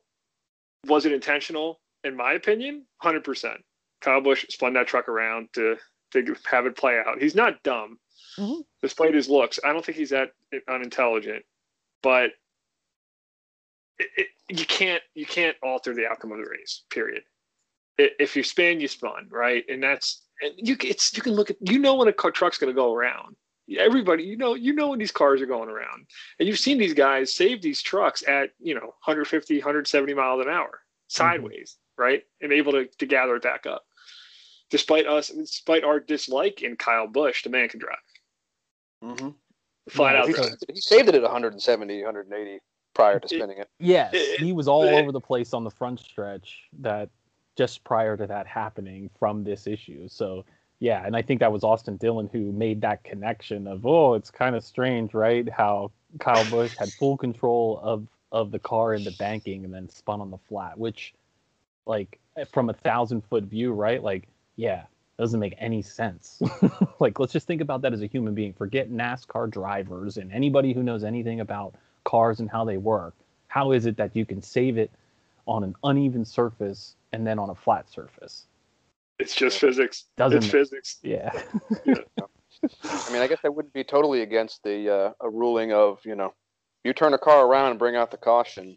was it intentional? In my opinion, hundred percent. Kyle Busch spun that truck around to to have it play out. He's not dumb, Mhm. despite his looks. I don't think he's that unintelligent, but it, it, you can't you can't alter the outcome of the race. Period. I- If you spin, you spun, right? And that's and you c- it's you can look at you know when a car, truck's going to go around. Everybody, you know, you know when these cars are going around, and you've seen these guys save these trucks at you know 150, 170 miles an hour sideways, right, and able to to gather it back up. Despite us, despite our dislike in Kyle Busch, the man can drive. Mm-hmm. Flat Yeah, out. he, drive. he saved it at 170, 180 prior to spinning it. Yes, It- he was all it- over the place on the front stretch that just prior to that happening from this issue. So yeah, and I think that was Austin Dillon who made that connection of oh, it's kind of strange, right? How Kyle Busch had full control of of the car in the banking and then spun on the flat, which like eh, from a thousand foot view, right? Like yeah, doesn't make any sense. like let's just think about that as a human being. Forget NASCAR drivers and anybody who knows anything about cars and how they work. How is it that you can save it on an uneven surface and then on a flat surface? It's just physics. Doesn't it's make- physics. Yeah. I mean, I guess I wouldn't be totally against the uh, a ruling of you know, you turn a car around and bring out the caution,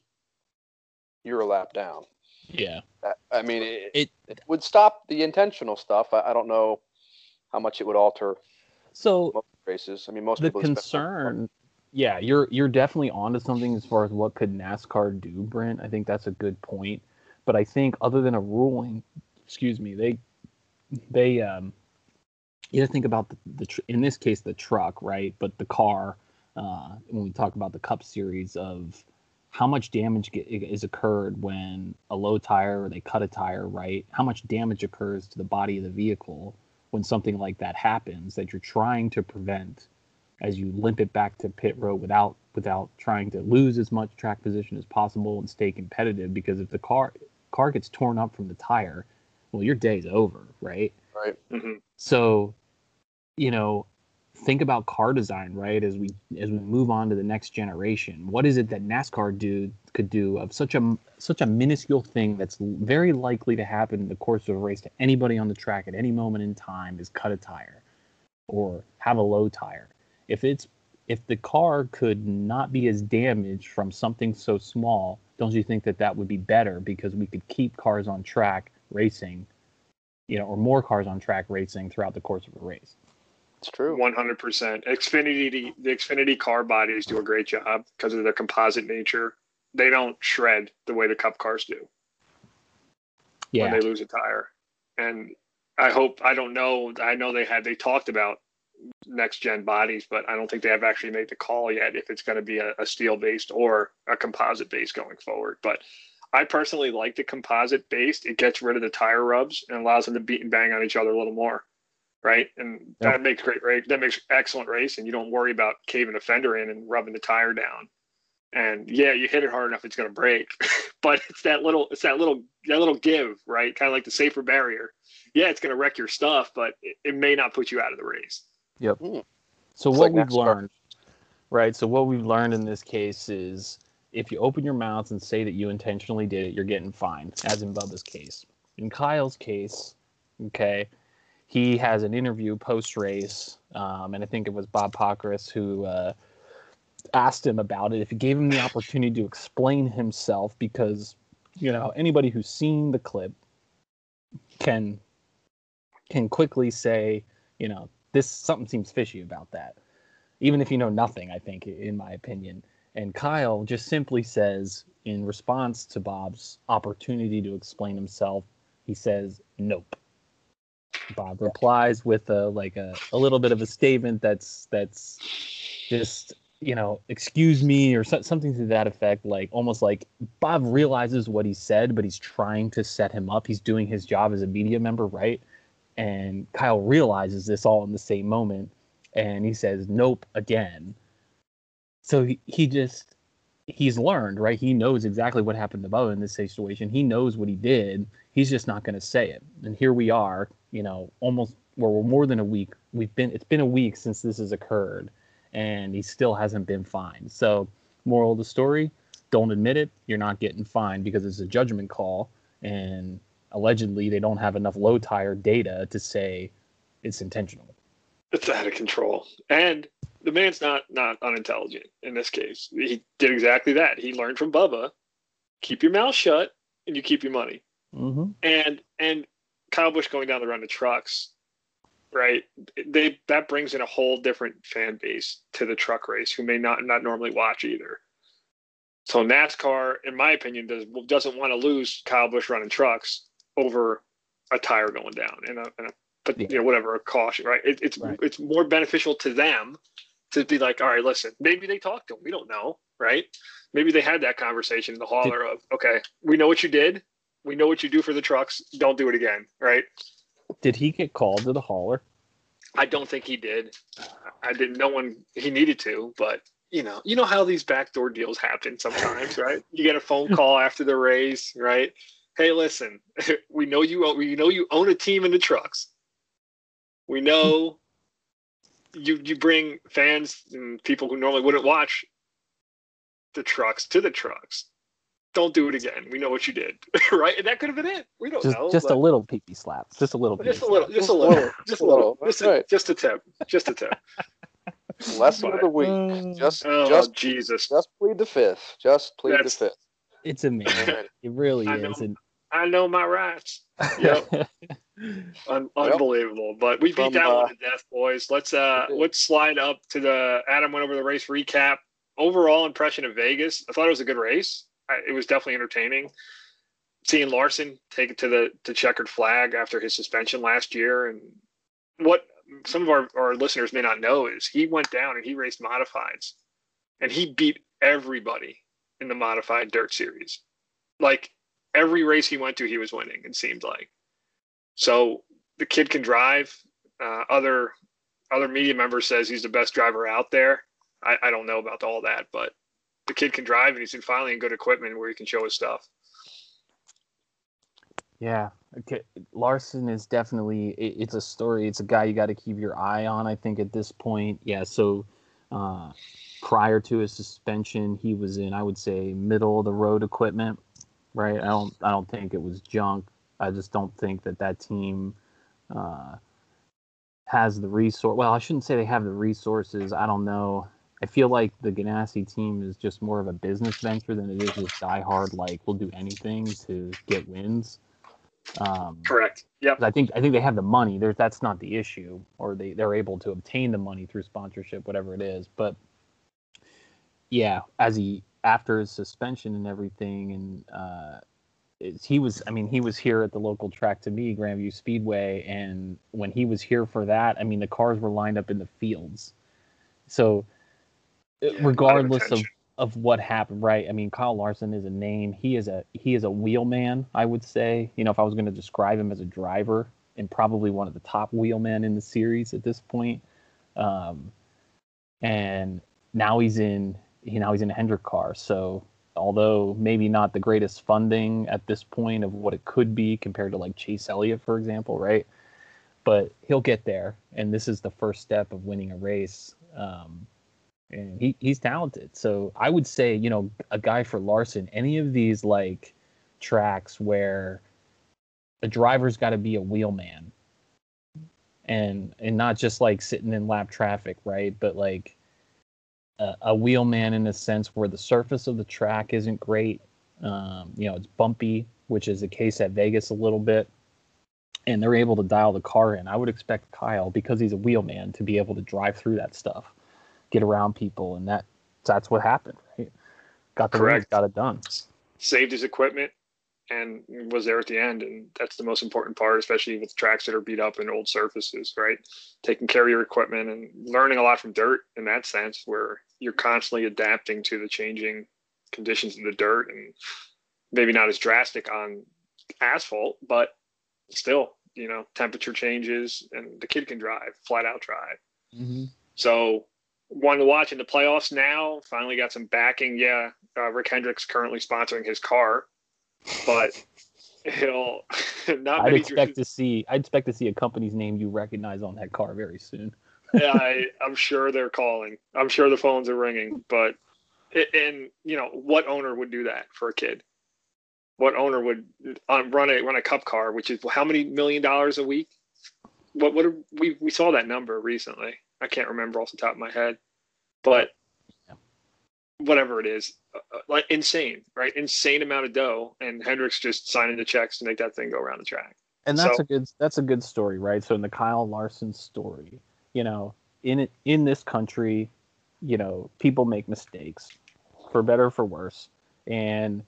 you're a lap down. yeah. That- I mean, it, It- it would stop the intentional stuff. I, I don't know how much it would alter So most races. I mean, most the people. concern yeah you're you're definitely onto something as far as what could nascar do brent i think that's a good point but i think other than a ruling excuse me they they um you got to think about the, the tr- in this case the truck right but the car uh when we talk about the cup series of how much damage get, is occurred when a low tire or they cut a tire right? How much damage occurs to the body of the vehicle when something like that happens that you're trying to prevent as you limp it back to pit road without without trying to lose as much track position as possible and stay competitive because if the car car gets torn up from the tire well your day's over right Right. Mhm. so you know think about car design right as we as we move on to the next generation what is it that nascar do could do of such a such a minuscule thing that's very likely to happen in the course of a race to anybody on the track at any moment in time is cut a tire or have a low tire if it's if the car could not be as damaged from something so small don't you think that that would be better because we could keep cars on track racing you know or more cars on track racing throughout the course of a race It's true. One hundred percent. Xfinity, the Xfinity car bodies do a great job because of their composite nature. They don't shred the way the Cup cars do yeah when they lose a tire. And I hope I don't know. I know they had they talked about next gen bodies, but I don't think they have actually made the call yet if it's going to be a, a steel based or a composite based going forward. But I personally like the composite based. It gets rid of the tire rubs and allows them to beat and bang on each other a little more. Right. And that makes great race. That makes excellent race. And you don't worry about caving the fender in and rubbing the tire down. And yeah, you hit it hard enough, it's going to break. but it's that little, it's that little, that little give, right? Kind of like the safer barrier. Yeah, it's going to wreck your stuff, but it, it may not put you out of the race. So It's what like we've learned, right? So what we've learned in this case is if you open your mouth and say that you intentionally did it, you're getting fined, as in Bubba's case. In Kyle's case, okay, he has an interview post race, um, and I think it was Bob Pockrass who uh, asked him about it. If he gave him the opportunity to explain himself, because you know anybody who's seen the clip can can quickly say, you know, this something seems fishy about that. Even if you know nothing i think in my opinion. And kyle just simply says in response to bob's opportunity to explain himself he says nope. Bob replies with a like a, a little bit of a statement that's that's just you know excuse me or so, something to that effect like almost like bob realizes what he said but he's trying to set him up. He's doing his job as a media member right and Kyle realizes this all in the same moment and he says nope again. So he, he just he's learned right? He knows exactly what happened to Bubba in this situation. He knows what he did. He's just not going to say it. And here we are you know almost well, we're more than a week we've been it's been a week since this has occurred and he still hasn't been fined. So moral of the story don't admit it. You're not getting fined because it's a judgment call and allegedly they don't have enough low tire data to say it's intentional. It's out of control. And the man's not not unintelligent in this case. He did exactly that. He learned from Bubba. Keep your mouth shut and you keep your money. Mm-hmm. And and Kyle Busch going down the run of trucks, right? They that brings in a whole different fan base to the truck race who may not not normally watch either. So NASCAR, in my opinion, does doesn't want to lose Kyle Busch running trucks over a tire going down and a, and a but Yeah. you know whatever a caution, right? It, it's Right. it's more beneficial to them to be like, all right, listen, maybe they talked to him. We don't know, right? Maybe they had that conversation in the hauler of, okay, we know what you did. We know what you do for the trucks. Don't do it again, right? Did he get called to the hauler? I don't think he did. I didn't. No one. He needed to, but you know, you know how these backdoor deals happen sometimes, right? You get a phone call after the race, right? Hey, listen, we know you. own- We know you own a team in the trucks. We know you. You bring fans and people who normally wouldn't watch the trucks to the trucks. Don't do it again. We know what you did, right? And that could have been it. We don't Just know. just but- a little pee slap. Just a little. just a little, just a little, just a little, just a, right. just a tip, just a tip. Lesson of the week. Uh, just, Oh just, Jesus! just plead the fifth. Just plead That's- the fifth. It's amazing. It really is. And, I know my rights. Yep. Un- unbelievable. But we beat From, that uh, one to death, boys. Let's uh let's slide up to the Adam went over the race recap. Overall impression of Vegas. I thought it was a good race. I, it was definitely entertaining. Seeing Larson take it to the to checkered flag after his suspension last year, and what some of our, our listeners may not know is he went down and he raced modifieds, and he beat everybody in the modified dirt series. Like every race he went to, he was winning. It seemed like. So the kid can drive. Uh, other other media member says he's the best driver out there. I, I don't know about all that, but the kid can drive and he's in finally in good equipment where he can show his stuff. Yeah, okay. Larson is definitely it, it's a story. It's a guy you got to keep your eye on. I think at this point, yeah. So uh, prior to his suspension, he was in I would say middle of the road equipment, right? I don't I don't think it was junk. I just don't think that that team uh, has the resource. Well, I shouldn't say they have the resources. I don't know. I feel like the Ganassi team is just more of a business venture than it is just diehard. Like we'll do anything to get wins. Um, Correct. Yeah. I think I think they have the money. There's that's not the issue, or they they're able to obtain the money through sponsorship, whatever it is. But yeah, as he after his suspension and everything, and uh, he was I mean he was here at the local track to me, Grandview Speedway, and when he was here for that, I mean the cars were lined up in the fields. So yeah, regardless of, of of what happened, right? I mean, Kyle Larson is a name. He is a he is a wheelman, I would say. You know, if I was going to describe him as a driver, and probably one of the top wheelmen in the series at this point. Um, and now he's in know he's in a Hendrick car. So although maybe not the greatest funding at this point of what it could be compared to like Chase Elliott, for example, right? But he'll get there, and this is the first step of winning a race. Um, and he, he's talented. So I would say, you know, a guy for Larson, any of these like tracks where the driver's got to be a wheelman and and not just like sitting in lap traffic, right? But like a, a wheelman in a sense where the surface of the track isn't great. Um, you know, it's bumpy, which is the case at Vegas a little bit. And they're able to dial the car in. I would expect Kyle, because he's a wheelman, to be able to drive through that stuff get around people, and that that's what happened. Right? Got the Correct. got it done. Saved his equipment and was there at the end, and that's the most important part, especially with tracks that are beat up and old surfaces. Right, taking care of your equipment and learning a lot from dirt in that sense, where you're constantly adapting to the changing conditions of the dirt, and maybe not as drastic on asphalt, but still, you know, temperature changes, and the kid can drive, flat out drive. Mm-hmm. So one to watch in the playoffs now. Finally got some backing. Yeah, uh, Rick Hendrick's currently sponsoring his car, but he'll not. I'd expect to see. I'd expect to see a company's name you recognize on that car very soon. yeah, I, I'm sure they're calling. I'm sure the phones are ringing. But and you know what owner would do that for a kid? What owner would um, run a run a cup car, which is how many million dollars a week? What what we we saw that number recently. I can't remember off the top of my head, but whatever it is, like insane, right? Insane amount of dough, and Hendrick's just signing the checks to make that thing go around the track. And that's so, a good that's a good story, right? So in the Kyle Larson story, you know, in in this country, you know, people make mistakes, for better for worse, and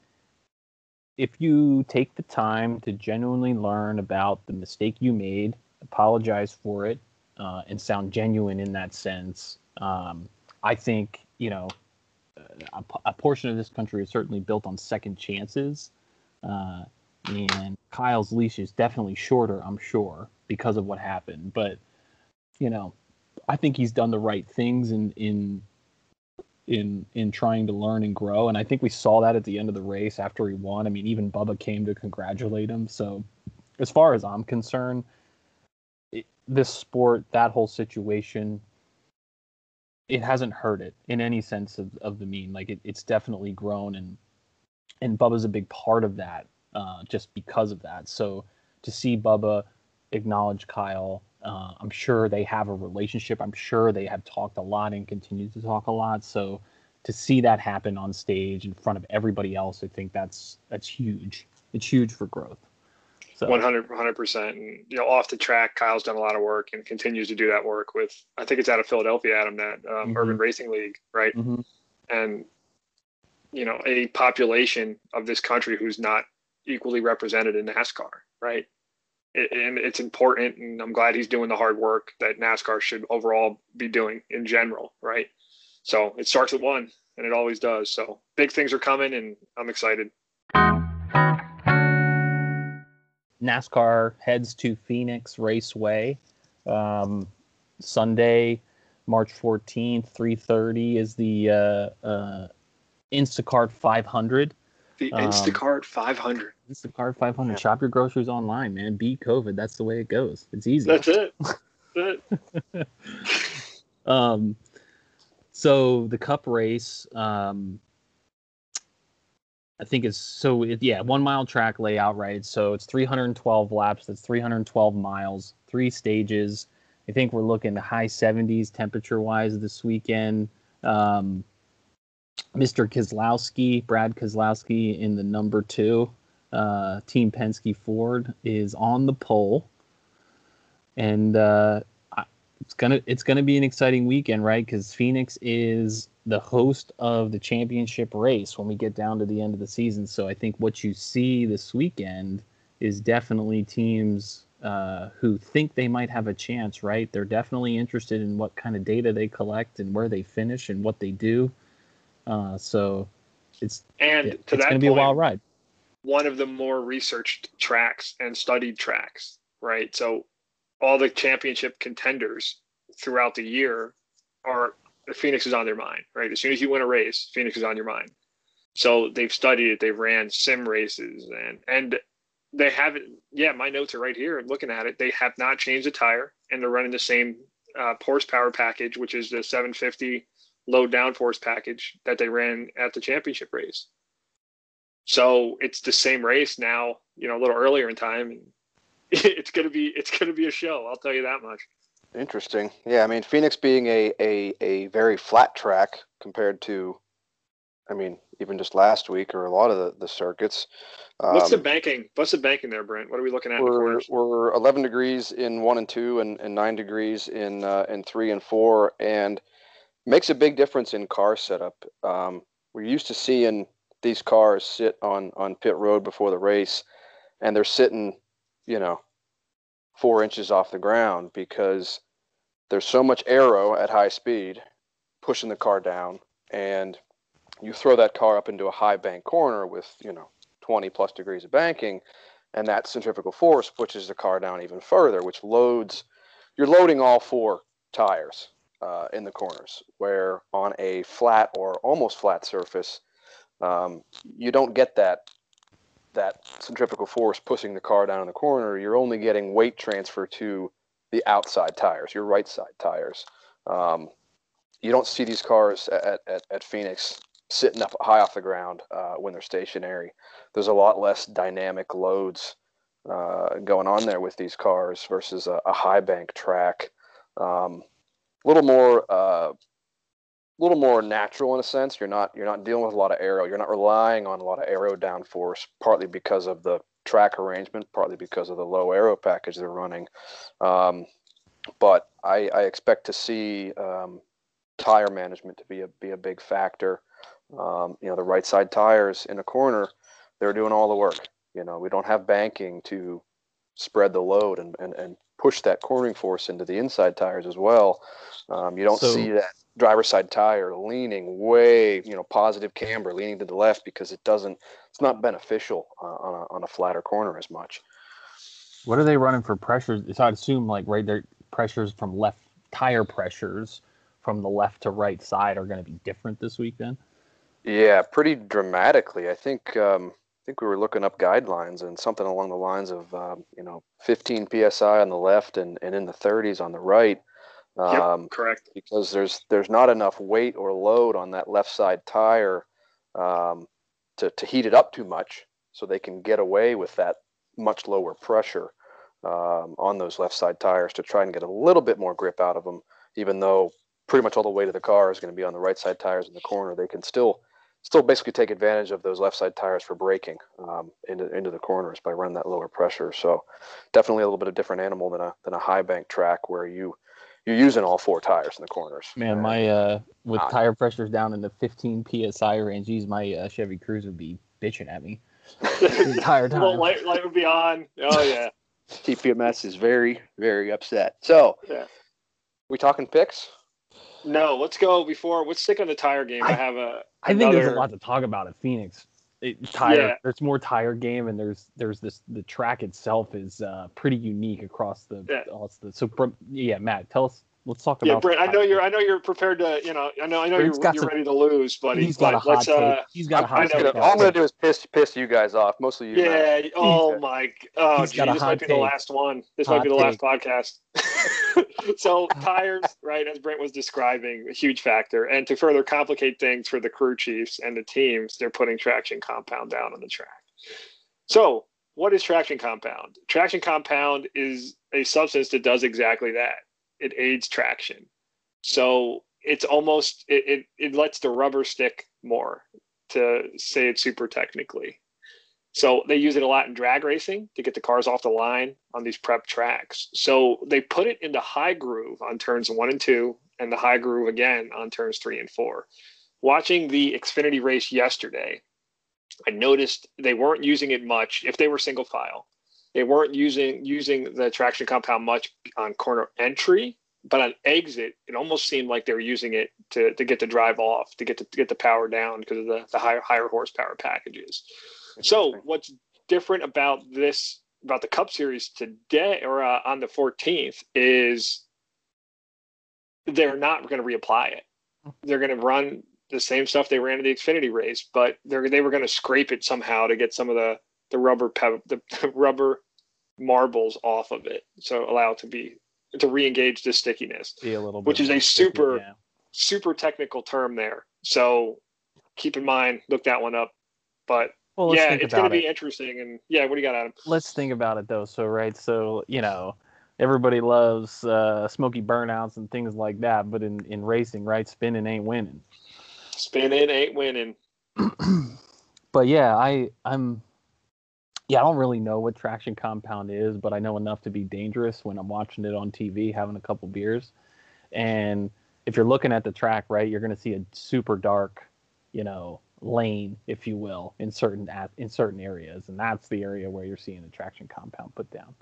if you take the time to genuinely learn about the mistake you made, apologize for it, uh, and sound genuine in that sense. Um, I think you know a, portion of this country is certainly built on second chances, uh, and Kyle's leash is definitely shorter, I'm sure, because of what happened. But you know, I think he's done the right things in in in in trying to learn and grow, and I think we saw that at the end of the race after he won. I mean, even Bubba came to congratulate him. So, as far as I'm concerned, this sport, that whole situation, it hasn't hurt it in any sense of, of the mean. Like it, it's definitely grown and and Bubba's a big part of that, uh, just because of that. So to see Bubba acknowledge Kyle, uh, I'm sure they have a relationship. I'm sure they have talked a lot and continue to talk a lot. So to see that happen on stage in front of everybody else, I think that's that's huge. It's huge for growth. So. 100 percent. And you know, off the track, Kyle's done a lot of work and continues to do that work with. I think it's out of Philadelphia, Adam, that um, mm-hmm. Urban Racing League, right? Mm-hmm. And you know, a population of this country who's not equally represented in NASCAR, right? It, and it's important, and I'm glad he's doing the hard work that NASCAR should overall be doing in general, right? So it starts at one, and it always does. So big things are coming, and I'm excited. NASCAR heads to Phoenix Raceway. Um, Sunday, March 14th, 3:30 is the uh, uh, Instacart 500. The Um, Instacart 500. Instacart 500. Yeah. Shop your groceries online, man. Beat COVID. That's the way it goes. It's easy. That's it. That's it. Um, so the cup race, um, I think is so it, yeah, one mile track layout, right? So it's 312 laps. That's 312 miles, three stages. I think we're looking to high 70s temperature wise this weekend. Um, Mr. Keselowski, Brad Keselowski in the number two, uh, Team Penske Ford is on the pole, and uh, it's gonna it's gonna be an exciting weekend, right? Because Phoenix is the host of the championship race when we get down to the end of the season. So I think what you see this weekend is definitely teams uh, who think they might have a chance, right? They're definitely interested in what kind of data they collect and where they finish and what they do. Uh, so it's And it's to that gonna be a wild ride. one of the more researched tracks and studied tracks, right? So all the championship contenders throughout the year are Phoenix is on their mind, right? As soon as you win a race, Phoenix is on your mind. So they've studied it, they've ran sim races and and they haven't yeah, my notes are right here looking at it. They have not changed the tire and they're running the same uh, horsepower package, which is the 750 low downforce package that they ran at the championship race. So it's the same race now, you know, a little earlier in time, and it's gonna be it's gonna be a show. I'll tell you that much. Interesting. Yeah, I mean Phoenix being a a a very flat track compared to, I mean even just last week or a lot of the, the circuits. What's the um, banking? What's the banking there, Brent? What are we looking at we're we're 11 degrees in one and two, and, and nine degrees in uh, in three and four, and makes a big difference in car setup. Um, we're used to seeing these cars sit on on pit road before the race, and they're sitting, you know, four inches off the ground because there's so much aero at high speed pushing the car down, and you throw that car up into a high bank corner with you know 20 plus degrees of banking and that centrifugal force pushes the car down even further, which loads. You're loading all four tires uh, in the corners, where on a flat or almost flat surface, um, you don't get that that centrifugal force pushing the car down in the corner. You're only getting weight transfer to the outside tires, your right side tires. Um, you don't see these cars at, at, at Phoenix sitting up high off the ground uh, when they're stationary there's a lot less dynamic loads uh, going on there with these cars versus a, a high bank track. Um, a little more, uh, little more natural in a sense. You're not you're not dealing with a lot of aero. You're not relying on a lot of aero downforce, partly because of the track arrangement, partly because of the low aero package they're running. Um, but I, I expect to see um, tire management to be a be a big factor. Um, you know, the right side tires in a corner they're doing all the work. You know, we don't have banking to spread the load and, and, and push that cornering force into the inside tires as well. Um, you don't So- see that driver's side tire leaning way, you know, positive camber, leaning to the left because it doesn't, it's not beneficial uh, on, a, on a flatter corner as much. What are they running for pressures? So I'd assume like right there pressures from left tire pressures from the left to right side are going to be different this week then. Yeah, pretty dramatically. I think um, I think we were looking up guidelines and something along the lines of um, you know 15 psi on the left and, and in the 30s on the right. Yep, Um, correct. because there's there's not enough weight or load on that left side tire um, to to heat it up too much, so they can get away with that much lower pressure um, on those left side tires to try and get a little bit more grip out of them. Even though pretty much all the weight of the car is going to be on the right side tires in the corner, they can still still basically take advantage of those left side tires for braking um, into into the corners by running that lower pressure. So definitely a little bit of different animal than a than a high bank track where you you're using all four tires in the corners. Man, my uh with Ah. tire pressures down in the 15 psi range, geez, my uh, Chevy Cruze would be bitching at me the entire Well, time. light, light would be on. Oh yeah. TPMS is very, very upset. So, Yeah. we talking picks? No, let's go before. Let's stick on the tire game. I, I- have a. I think there's a lot to talk about at Phoenix. It, tire, Yeah. there's more tire game, and there's there's this the track itself is uh, pretty unique across the Yeah. across the. So bro- yeah, Matt, tell us let's talk Yeah, about. Brent. I know you're. I know you're prepared to. You know. I know. I know Brent's you're, you're some- ready to lose, buddy. He's got a hot let's, take. uh, He's got a I'm hot take. all I'm gonna do is piss piss you guys off, mostly you. Matt. Yeah. Oh my. Oh, He's gee, this hot might be the last one. This Hot might be the last take. podcast. so tires, right, as Brent was describing, a huge factor. And to further complicate things for the crew chiefs and the teams, they're putting traction compound down on the track. So, what is traction compound? Traction compound is a substance that does exactly that. It aids traction. So it's almost it, it, it lets the rubber stick more to say it super technically. So they use it a lot in drag racing to get the cars off the line on these prep tracks. So they put it into high groove on turns one and two, and the high groove again on turns three and four. Watching the Xfinity race yesterday, I noticed they weren't using it much if they were single file. They weren't using using the traction compound much on corner entry, but on exit, it almost seemed like they were using it to, to get the drive off, to get the, to get the power down because of the, the higher higher horsepower packages. So what's different about this about the Cup Series today or uh, on the 14th is they're not going to reapply it. They're going to run the same stuff they ran in the Xfinity race, but they're they were going to scrape it somehow to get some of the the rubber pe- the, the rubber marbles off of it, so allow it to be to re-engage the stickiness. Be a little which is a more sticky, super- yeah. Super technical term there, so keep in mind, look that one up. But Well, let's yeah, it's going to it. be interesting. And yeah, what do you got, Adam? let's think about it though. So right, so you know, everybody loves uh, smoky burnouts and things like that, but in in racing, right, spinning ain't winning. Spinning ain't winning. but yeah, I I'm yeah, I don't really know what traction compound is, but I know enough to be dangerous when I'm watching it on TV, having a couple beers. And if you're looking at the track, right, you're going to see a super dark, you know, lane, if you will, in certain at, in certain areas, and that's the area where you're seeing the traction compound put down.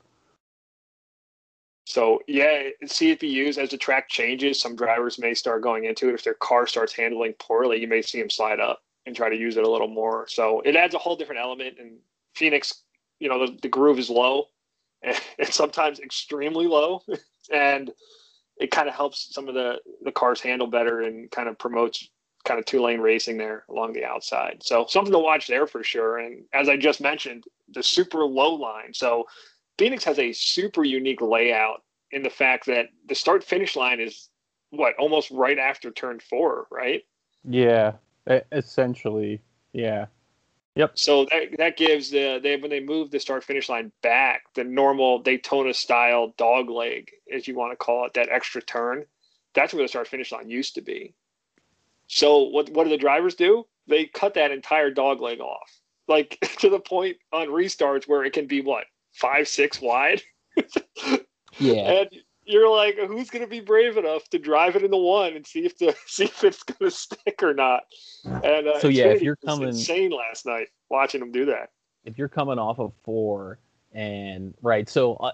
So yeah, CFBUs as the track changes, some drivers may start going into it. If their car starts handling poorly, you may see them slide up and try to use it a little more. So it adds a whole different element. And Phoenix, you know, the, the groove is low and sometimes extremely low, and it kind of helps some of the the cars handle better and kind of promotes kind of two lane racing there along the outside. So something to watch there for sure. And as I just mentioned, the super low line. So Phoenix has a super unique layout in the fact that the start finish line is what almost right after turn four, right? Yeah, essentially, yeah. Yep. So that that gives the they when they move the start finish line back, the normal Daytona style dog leg, as you want to call it, that extra turn, that's where the start finish line used to be. So what what do the drivers do? They cut that entire dog leg off, like to the point on restarts where it can be what five six wide. Yeah. And you're like, who's going to be brave enough to drive it in the one and see if the see if it's going to stick or not? And uh, So, yeah, if you're coming- insane last night watching them do that. if you're coming off of four and right so uh,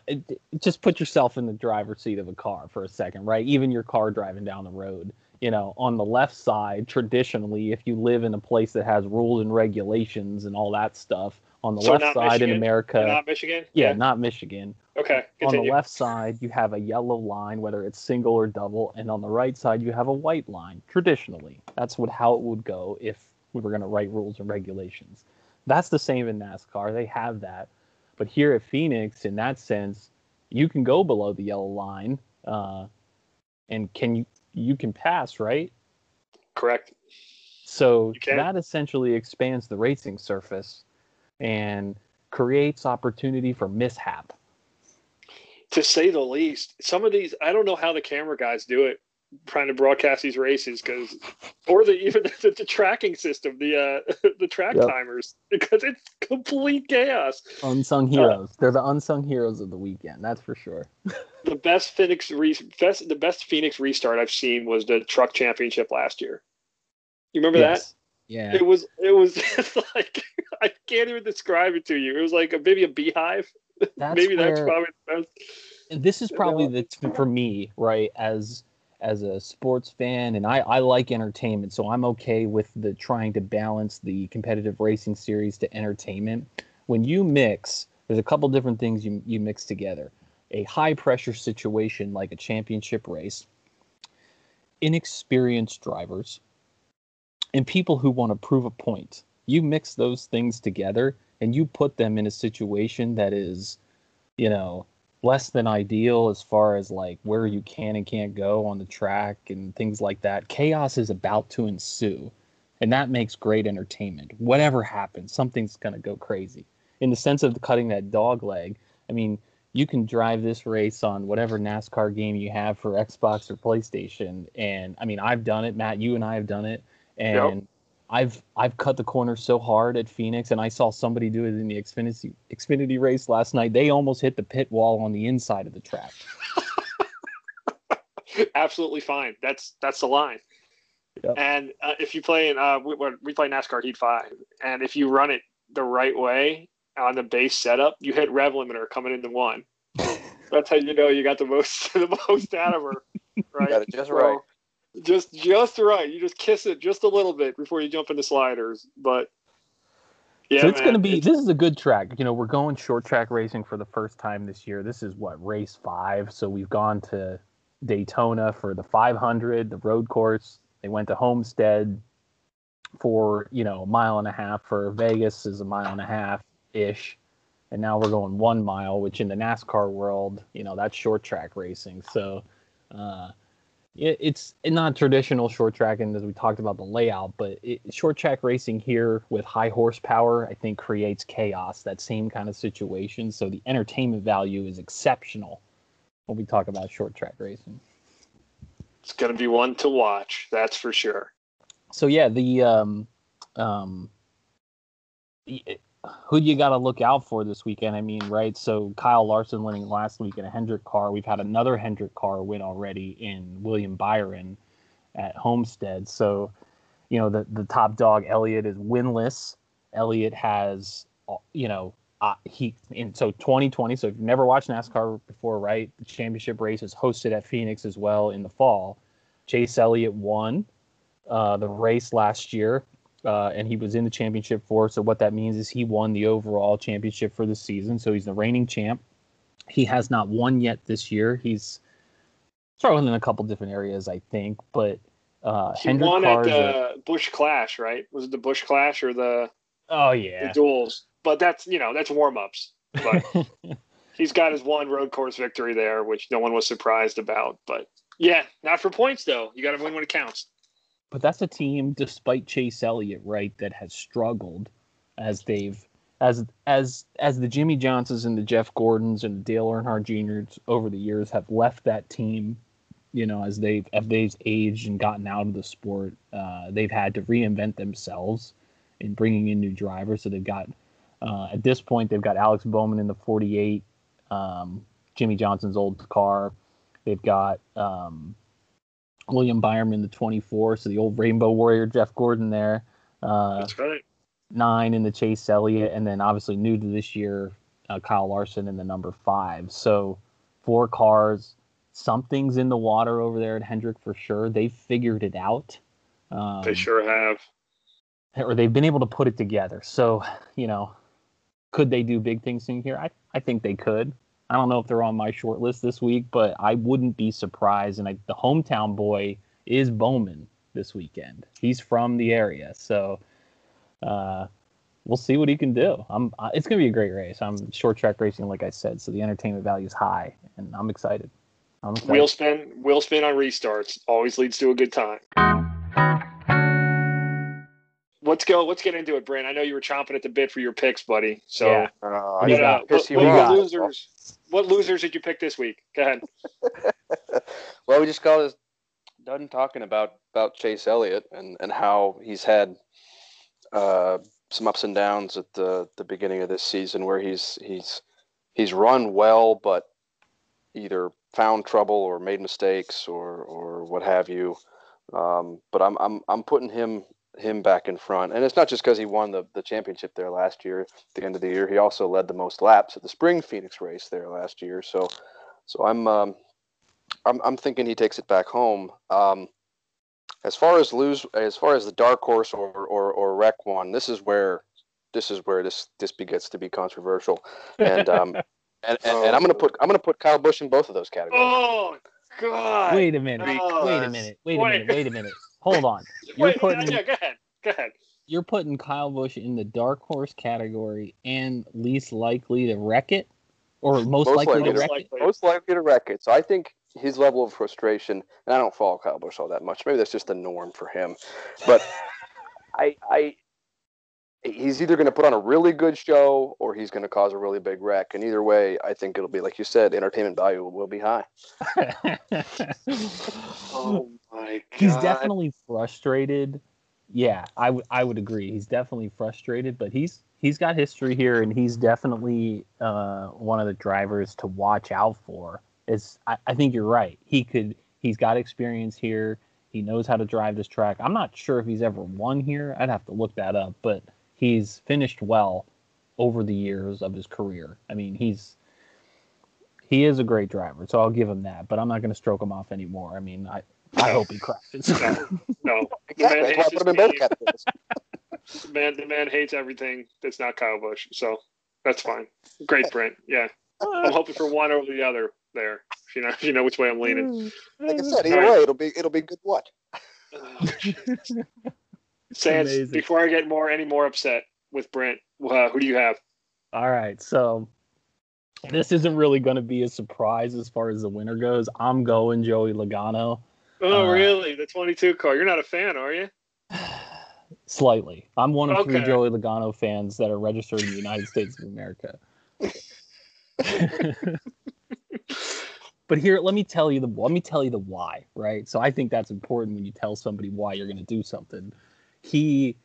just put yourself in the driver's seat of a car for a second right even your car driving down the road you know on the left side traditionally if you live in a place that has rules and regulations and all that stuff on the So left side in Michigan? america Not Michigan. yeah, not michigan Okay. on the left side you have a yellow line whether it's single or double and on the right side you have a white line traditionally that's what how it would go if we were going to write rules and regulations that's the same in nascar they have that but here at phoenix in that sense you can go below the yellow line uh, and can you you can pass right? Correct. so that essentially expands the racing surface and creates opportunity for mishap. To say the least, some of these I don't know how the camera guys do it, trying to broadcast these races because, or the even the, the tracking system, the uh the track Yep. timers because it's complete chaos. unsung heroes. They're the unsung heroes of the weekend. That's for sure. the best Phoenix re- best the best Phoenix restart I've seen was the truck championship last year. You remember Yes. that? Yeah. It was it was like I can't even describe it to you. It was like a, maybe a beehive. That's maybe that's probably the best. this is probably the for me right as as a sports fan and I, I like entertainment so i'm okay with the trying to balance the competitive racing series to entertainment when you mix there's a couple different things you, you mix together a high pressure situation like a championship race inexperienced drivers and people who want to prove a point. You mix those things together and you put them in a situation that is, you know, less than ideal as far as like where you can and can't go on the track and things like that. Chaos is about to ensue, and that makes great entertainment. Whatever happens, something's going to go crazy. In the sense of cutting that dog leg, I mean, you can drive this race on whatever NASCAR game you have for Xbox or PlayStation. And I mean, I've done it, Matt, you and I have done it. And yep. I've I've cut the corner so hard at Phoenix, and I saw somebody do it in the Xfinity Xfinity race last night. They almost hit the pit wall on the inside of the track. Absolutely fine. That's that's the line. Yep. And uh, if you play in uh, we, we play NASCAR Heat Five, and if you run it the right way on the base setup, you hit rev limiter coming into one. That's how you know you got the most the most out of her. Right. got it just right just just right. You just kiss it just a little bit before you jump into sliders. But yeah, so it's going to be. This is a good track. You know, we're going short track racing for the first time this year. This is what race five. So we've gone to Daytona for the 500, the road course. They went to Homestead for you know a mile and a half. For Vegas is a mile and a half ish, and now we're going one mile, which in the NASCAR world, you know, that's short track racing. So. Uh, it's not traditional short track, and as we talked about the layout, but it, short track racing here with high horsepower, I think, creates chaos. That same kind of situation. So the entertainment value is exceptional when we talk about short track racing. It's going to be one to watch, that's for sure. So yeah, the um, um, who do you got to look out for this weekend? I mean, right? So Kyle Larson winning last week in a Hendrick car. We've had another Hendrick car win already in William Byron at Homestead. So, you know, the the top dog Elliott is winless. Elliott has, you know, uh, he in so 2020. So if you've never watched NASCAR before, right? The championship race is hosted at Phoenix as well in the fall. Chase Elliott won uh, the race last year uh, and he was in the championship for. So what that means is he won the overall championship for the season. So he's the reigning champ. He has not won yet this year. He's struggling in a couple different areas, I think. But uh, he Hendrick won at the Busch Clash, right? Was it the Busch Clash or the? Oh yeah, the duels. But that's you know that's warm ups. But he's got his one road course victory there, which no one was surprised about. But yeah, not for points though. You got to win when it counts. But that's a team, despite Chase Elliott, right, that has struggled as they've as as as the Jimmie Johnsons and the Jeff Gordons and Dale Earnhardt Jr.'s over the years have left that team, you know, as they've as they've aged and gotten out of the sport, uh, they've had to reinvent themselves in bringing in new drivers. So they've got uh, at this point they've got Alex Bowman in the 48, um, Jimmie Johnson's old car. They've got um, William Byron in the 24, so the old Rainbow Warrior Jeff Gordon there. Uh, That's right. Nine in the Chase Elliott, and then obviously new to this year, uh, Kyle Larson in the number five. So four cars. Something's in the water over there at Hendrick for sure. They've figured it out. Um, they sure have. Or they've been able to put it together. So, you know, could they do big things in here? I, I think they could. I don't know if they're on my short list this week, but I wouldn't be surprised. And I, the hometown boy is Bowman this weekend. He's from the area, so uh, we'll see what he can do. I'm. Uh, it's gonna be a great race. I'm short track racing, like I said, so the entertainment value is high, and I'm excited. I'm excited. Wheel spin, wheel spin on restarts always leads to a good time let's go. Let's get into it, Brent. I know you were chomping at the bit for your picks, buddy. So, yeah. uh, what, uh, what, what losers? What losers did you pick this week? Go ahead. well, we just got us done talking about about Chase Elliott and and how he's had uh, some ups and downs at the the beginning of this season, where he's he's he's run well, but either found trouble or made mistakes or or what have you. Um, but I'm I'm I'm putting him him back in front. And it's not just because he won the, the championship there last year. At the end of the year, he also led the most laps at the Spring Phoenix race there last year. So, so I'm um, I'm I'm thinking he takes it back home. Um, as far as lose, as far as the dark horse or or or wreck one, this is where this is where this this begins to be controversial. And um, and, and, and I'm gonna put I'm gonna put Kyle Busch in both of those categories. Oh, God. Wait a minute. Oh, wait a minute. Wait a minute. Wait a minute. Hold on. You're Wait, putting yeah, go ahead. Go ahead. you're putting Kyle Busch in the dark horse category and least likely to wreck it, or most, Most likely, likely to to wreck wreck it. Most likely to wreck it. So I think his level of frustration, and I don't follow Kyle Busch all that much. Maybe that's just the norm for him. But I, I, he's either going to put on a really good show or he's going to cause a really big wreck. And either way, I think it'll be like you said, entertainment value will be high. Oh my God. He's definitely frustrated. Yeah, I, w- I would agree. He's definitely frustrated, but he's he's got history here, and he's definitely uh, one of the drivers to watch out for. Is I, I think you're right. He could. He's got experience here. He knows how to drive this track. I'm not sure if he's ever won here. I'd have to look that up, but he's finished well over the years of his career. I mean, he's he is a great driver, so I'll give him that. But I'm not going to stroke him off anymore. I mean, I I hope he crashes. No, no. Exactly. man That's why I put him in both categories. The man, the man hates everything that's not Kyle Busch. So that's fine. Great, Brent. Yeah, I'm hoping for one over the other there. If you know, if you know which way I'm leaning. Like I said, either Alright. way, it'll be it'll be good. What? Oh, Sans, amazing. before I get more any more upset with Brent, uh, who do you have? All right, so this isn't really going to be a surprise as far as the winner goes. I'm going Joey Logano. Oh, Uh, really? The 22 car. You're not a fan, are you? Slightly. I'm one of three Joey Logano fans that are registered in the United States of America. but here, let me tell you the let me tell you the why, right? So I think that's important when you tell somebody why you're going to do something. He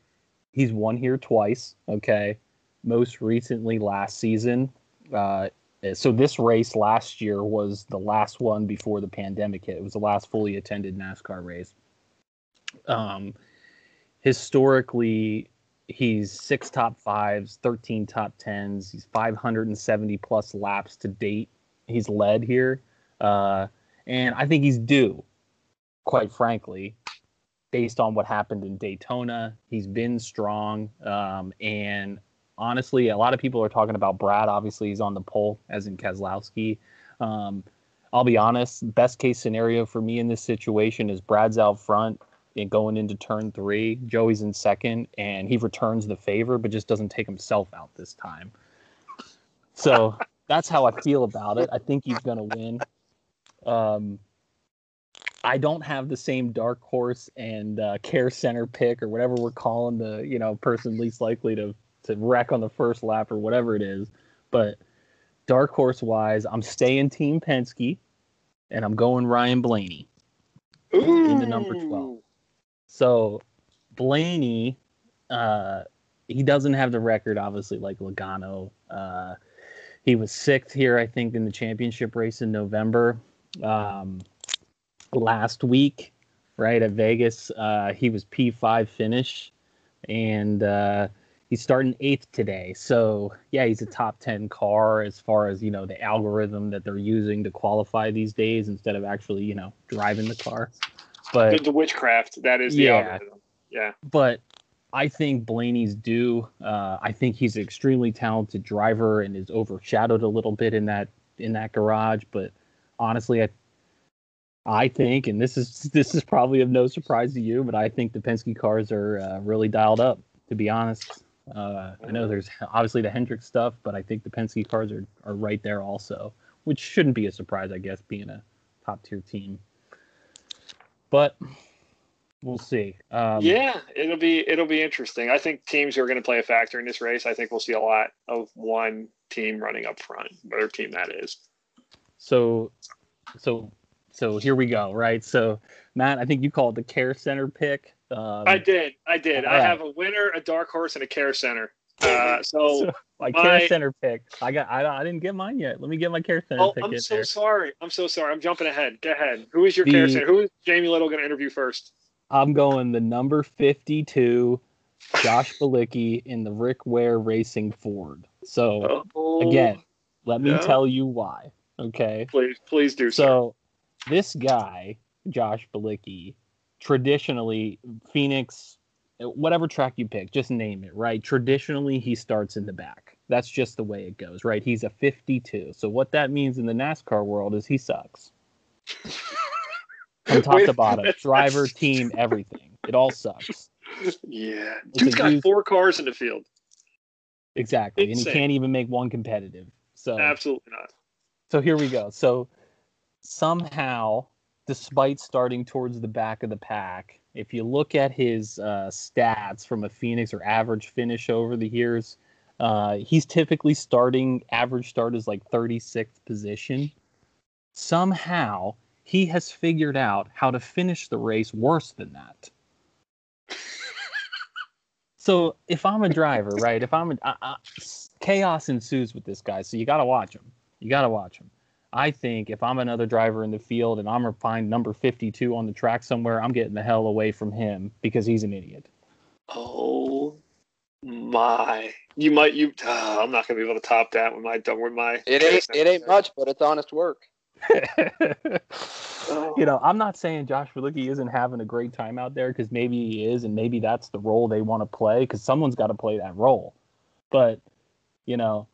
he's won here twice, okay? Most recently last season. Uh, so this race last year was the last one before the pandemic hit. It was the last fully attended NASCAR race. Um, historically, he's six top fives, 13 top tens. He's 570 plus laps to date. He's led here. Uh, and I think he's due, quite frankly, based on what happened in Daytona. He's been strong. Um, and honestly, a lot of people are talking about Brad. Obviously, he's on the pole, as in Keselowski. Um, I'll be honest, best case scenario for me in this situation is Brad's out front and going into turn three. Joey's in second, and he returns the favor, but just doesn't take himself out this time. So that's how I feel about it. I think he's going to win. Um, I don't have the same dark horse and uh, care center pick or whatever we're calling the you know person least likely to to wreck on the first lap or whatever it is. But dark horse wise, I'm staying Team Penske, and I'm going Ryan Blaney. into number 12. So Blaney, uh, he doesn't have the record, obviously, like Logano. Uh, he was sixth here, I think, in the championship race in November. Um, last week, right at Vegas, uh, he was P5 finish, and uh, he's starting eighth today. So yeah, he's a top ten car as far as you know the algorithm that they're using to qualify these days instead of actually you know driving the car. But The, the witchcraft. That is the Yeah. algorithm. Yeah. but I think Blaney's due. Uh, I think he's an extremely talented driver and is overshadowed a little bit in that in that garage. But honestly, I I think, and this is this is probably of no surprise to you, but I think the Penske cars are uh, really dialed up. To be honest, uh, I know there's obviously the Hendrick stuff, but I think the Penske cars are are right there also, which shouldn't be a surprise, I guess, being a top tier team. But we'll see. Um, yeah, it'll be it'll be interesting. I think teams who are going to play a factor in this race. I think we'll see a lot of one team running up front, whatever team that is. so so so here we go right so matt i think you called the care center pick um, I did, I did. I have a winner, a dark horse, and a care center. Uh, so, So, my my- care center pick i got I, I didn't get mine yet let me get my care center oh, pick I'm so there sorry. I'm so sorry. I'm jumping ahead. Go ahead. Who is your care center? Who is Jamie Little going to interview first? i'm going the number 52 josh Bilicki in the rick ware racing ford so Oh, again let me yeah. tell you why okay please, please do so. So this guy, Josh Bilicki, traditionally Phoenix, whatever track you pick, just name it, right? Traditionally, he starts in the back. That's just the way it goes, right? He's a 52. So what that means in the NASCAR world is he sucks. from top Wait, to bottom. Driver, team, everything. It all sucks. Yeah, It's dude's got huge- four cars in the field. Exactly. And he can't even make one competitive. So Absolutely not. so here we go. So somehow, despite starting towards the back of the pack, if you look at his uh, stats from a Phoenix or average finish over the years, uh, he's typically starting average start is like 36th position. Somehow he has figured out how to finish the race worse than that. so if I'm a driver, right? If I'm a, I, I, chaos ensues with this guy, so you got to watch him. You got to watch him. I think if I'm another driver in the field and I'm gonna find number 52 on the track somewhere, I'm getting the hell away from him because he's an idiot. Oh my! You might you. Uh, I'm not gonna be able to top that with my with my. It ain't it ain't much, but it's honest work. you know, I'm not saying Josh Bilicki isn't having a great time out there because maybe he is, and maybe that's the role they want to play because someone's got to play that role. But you know,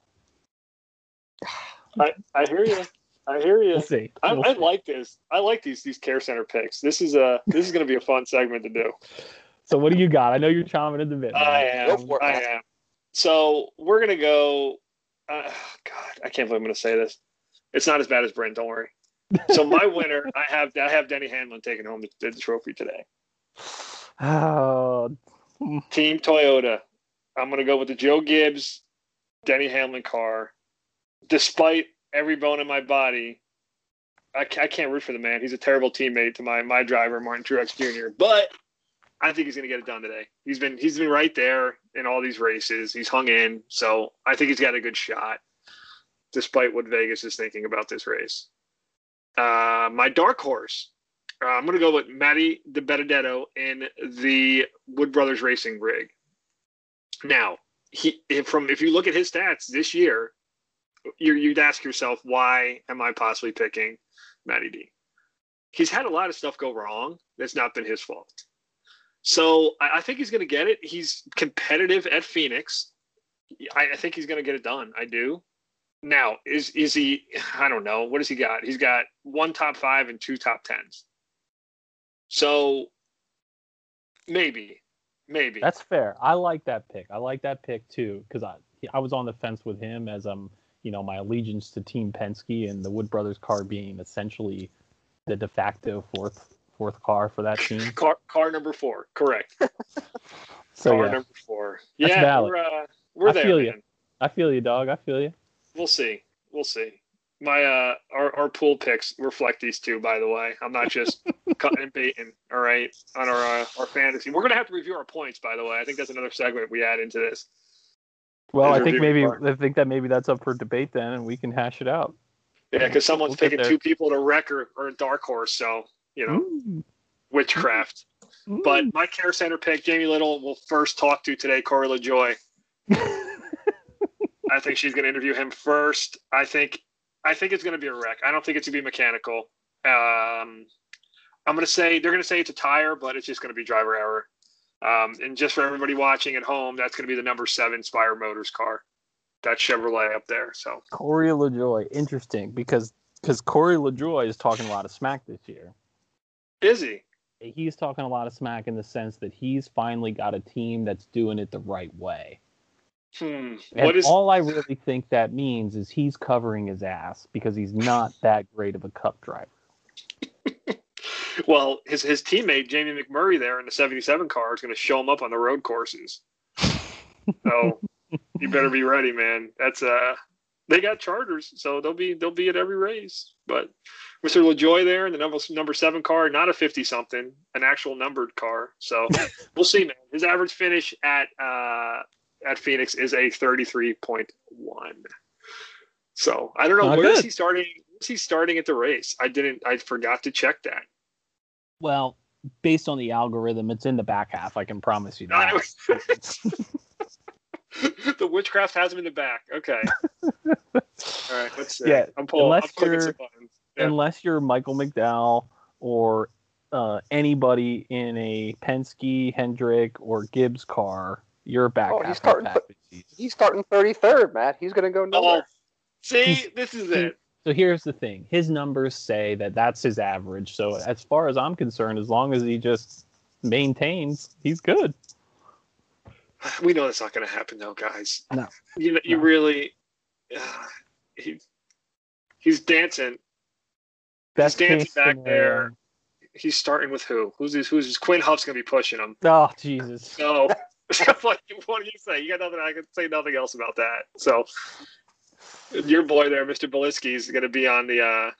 I, I hear you. I hear you. we'll see. I, We'll I see. like this. I like these these care center picks. This is a this is going to be a fun segment to do. So what do you got? I know you're chomping at the bit. I am. For I am. So we're gonna go. Uh, God, I can't believe I'm gonna say this. It's not as bad as Brent. Don't worry. So my winner, I have I have Denny Hamlin taking home the, the trophy today. Oh, Team Toyota. I'm gonna go with the Joe Gibbs, Denny Hamlin car. Despite every bone in my body, I, I can't root for the man. He's a terrible teammate to my my driver Martin Truex Jr. But I think he's gonna get it done today. He's been he's been right there in all these races. He's hung in, so I think he's got a good shot, despite what Vegas is thinking about this race. Uh, my dark horse. Uh, I'm going to go with Matty DiBenedetto in the Wood Brothers Racing rig. Now, he from if you look at his stats this year, you you'd ask yourself, why am I possibly picking Matty D? He's had a lot of stuff go wrong. That's not been his fault. So I, I think he's going to get it. He's competitive at Phoenix. I, I think he's going to get it done. I do. Now, is is he? I don't know. What has he got? He's got one top five and two top tens. So maybe, maybe. That's fair. I like that pick. I like that pick too because I I was on the fence with him as um you know my allegiance to Team Penske and the Wood Brothers car being essentially the de facto fourth fourth car for that team. car car number four. Correct. So car yeah, number four. That's yeah, valid. we're uh, we're I there. feel ya. man. I feel you, dog. I feel you. We'll see. We'll see. My uh, our our pool picks reflect these two. By the way, I'm not just cutting and baiting. All right, on our uh, our fantasy, we're gonna have to review our points. By the way, I think that's another segment we add into this. Well, I think maybe. I think that maybe that's up for debate then, and we can hash it out. Yeah, because someone's We'll get picking two people to wreck or, or a dark horse, so you know Ooh. witchcraft. Ooh. But my care center pick, Jamie Little, will first talk to today. Corey LaJoie. I think she's going to interview him first. I think, I think it's going to be a wreck. I don't think it's going to be mechanical. Um, I'm going to say they're going to say it's a tire, but it's just going to be driver error. Um, and just for everybody watching at home, that's going to be the number seven Spire Motors car. That Chevrolet up there. So Corey LaJoie, interesting because because Corey LaJoie is talking a lot of smack this year. is he? He's talking a lot of smack in the sense that he's finally got a team that's doing it the right way. Hmm. And What is? all I really think that means is he's covering his ass because he's not that great of a cup driver. Well, his his teammate Jamie McMurray there in the '77 car is going to show him up on the road courses. So you better be ready, man. That's uh, they got charters, so they'll be they'll be at every race. But Mr. LaJoie there in the number number seven car, not a fifty something, an actual numbered car. So we'll see, man. His average finish at uh at Phoenix is a thirty three point one. So I don't know Not where is good. he starting. Where's he starting at the race? I didn't. I forgot to check that. Well, based on the algorithm, it's in the back half. I can promise you that. the witchcraft has him in the back. Okay. All right. Let's see. Yeah, I'm pulling. I'm unless you're- Yeah. Unless you're Michael McDowell or uh, anybody in a Penske, Hendrick, or Gibbs car, you're back Oh, he's starting- He's starting 33rd, Matt. He's going to go Oh, nowhere. see, this is it. So here's the thing: his numbers say that that's his average. So as far as I'm concerned, as long as he just maintains, he's good. We know that's not going to happen, though, guys. No. You know, you No. really. Uh, he, he's dancing. Best dancing back scenario- there. He's starting with who? Who's this? Who's this? Quin Houff's going to be pushing him. Oh Jesus! So, like, what do you say? You got nothing. I can say nothing else about that. So, your boy there, Mr. Bilicki, is going to be on the uh,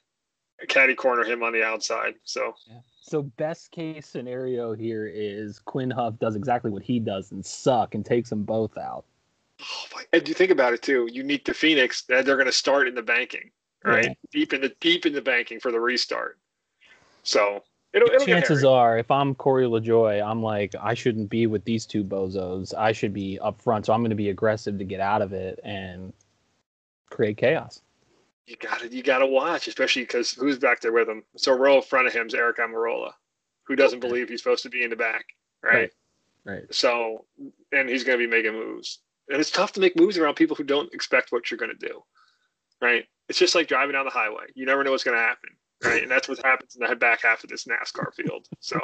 caddy corner, him on the outside. So, So best case scenario here is Quin Houff does exactly what he does and suck and takes them both out. oh my, and you think about it too. Unique the Phoenix, they're going to start in the banking, right? Yeah. Deep in the deep in the banking for the restart. So it'll, it'll Chances are, if I'm Corey LaJoie, I'm like, I shouldn't be with these two bozos. I should be up front. So I'm going to be aggressive to get out of it and create chaos. you got to you got to watch, especially because who's back there with him? So row in front of him is Eric Amarola, who doesn't believe he's supposed to be in the back, right? Right. Right. So, and he's going to be making moves, and it's tough to make moves around people who don't expect what you're going to do, right? It's just like driving down the highway; you never know what's going to happen, right? And that's what happens in the back half of this NASCAR field. So,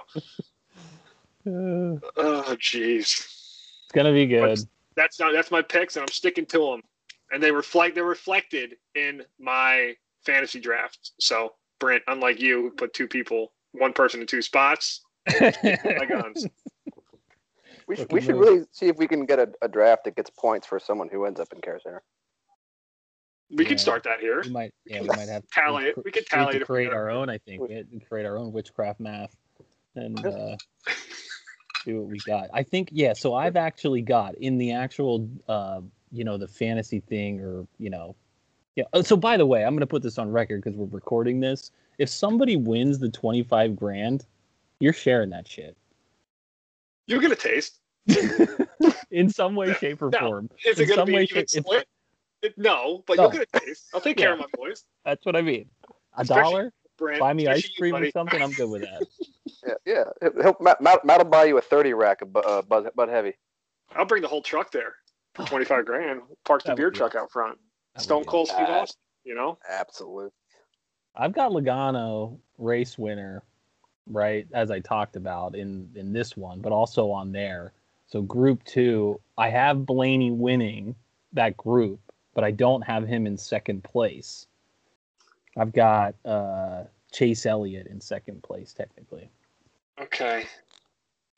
Uh, oh jeez, it's going to be good. that's not that's my picks, and I'm sticking to them, and they reflect they're reflected in my fantasy draft. So, Brent, unlike you, who put two people, one person in two spots, my guns. We should, we should really see if we can get a, a draft that gets points for someone who ends up in Care Center. We Yeah. could start that here. we might, yeah, we might have Tally it. We could we tally to it create our own. I think we have to create our own witchcraft math and uh, see what we got. I think yeah. So I've actually got in the actual, uh, you know, the fantasy thing, or you know, yeah. oh, So by the way, I'm gonna put this on record because we're recording this. If somebody wins the 25 grand, you're sharing that shit you're going to taste. in some way, shape, or No. form. Is In it going to be way, even shape- if- split? It- no, but No. you'll get a taste. I'll take care of my boys. That's what I mean. A Especially- dollar, Brent, buy me ice especially you, cream or something. I'm good with that. Yeah, yeah. He'll, he'll, Matt, Matt, Matt'll buy you a 30 rack of Bu- uh, Bud, Bud Heavy. I'll bring the whole truck there for 25 grand. Park the beer truck out front. Stone Cold Steve. Austin, you know? Absolutely. I've got Logano race winner, right, as I talked about in in this one, but also on there. So group two, I have Blaney winning that group, but I don't have him in second place. I've got uh, Chase Elliott in second place, technically. Okay.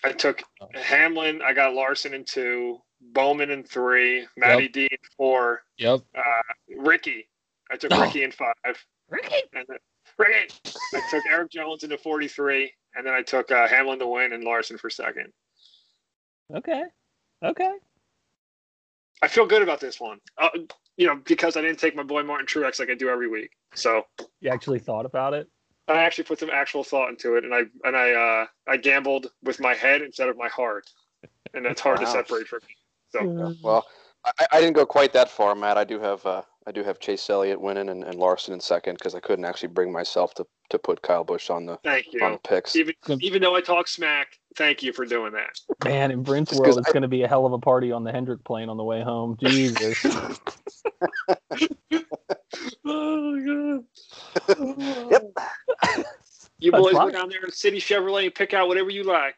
I took Oh. Hamlin. I got Larson in two, Bowman in three, Matty D in four, Yep. uh, Ricky. I took Oh. Ricky in five. And then, Ricky. I took Erik Jones into 43, and then I took uh, Hamlin to win and Larson for second. Okay. Okay. I feel good about this one. Uh, you know, because I didn't take my boy Martin Truex like I do every week. So You actually thought about it? I actually put some actual thought into it, and I and I uh, I gambled with my head instead of my heart, and that's hard to separate from me. So Yeah, Well, I, I didn't go quite that far, Matt. I do have uh, I do have Chase Elliott winning and, and Larson in second because I couldn't actually bring myself to, to put Kyle Busch on the thank on the you. picks. Even even though I talk smack, thank you for doing that. Man, in Brent's Just world, 'cause it's I- going to be a hell of a party on the Hendrick plane on the way home. Jesus. Oh Yep. You boys go down there in City Chevrolet and pick out whatever you like.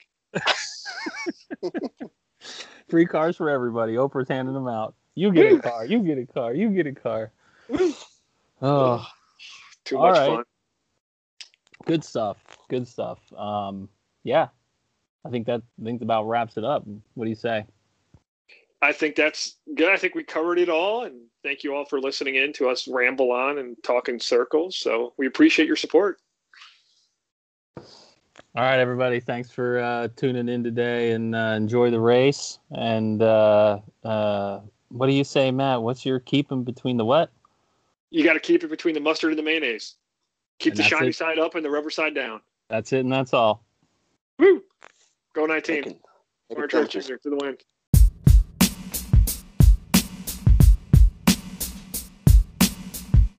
Free cars for everybody. Oprah's handing them out. You get a car. You get a car. You get a car. Oh, Too much right. fun. good stuff. Good stuff. Um, yeah, I think that I think about wraps it up. What do you say? I think that's good. I think we covered it all, and thank you all for listening in to us ramble on and talk in circles. So we appreciate your support. All right, everybody. Thanks for uh, tuning in today and uh, enjoy the race. And uh, uh, what do you say, Matt? What's your keeping between the what? You got to keep it between the mustard and the mayonnaise. Keep And the shiny it. side up and the rubber side down. That's it, and that's all. Woo! Go 19. Making- making Orange Road trenches. Jr. to the win.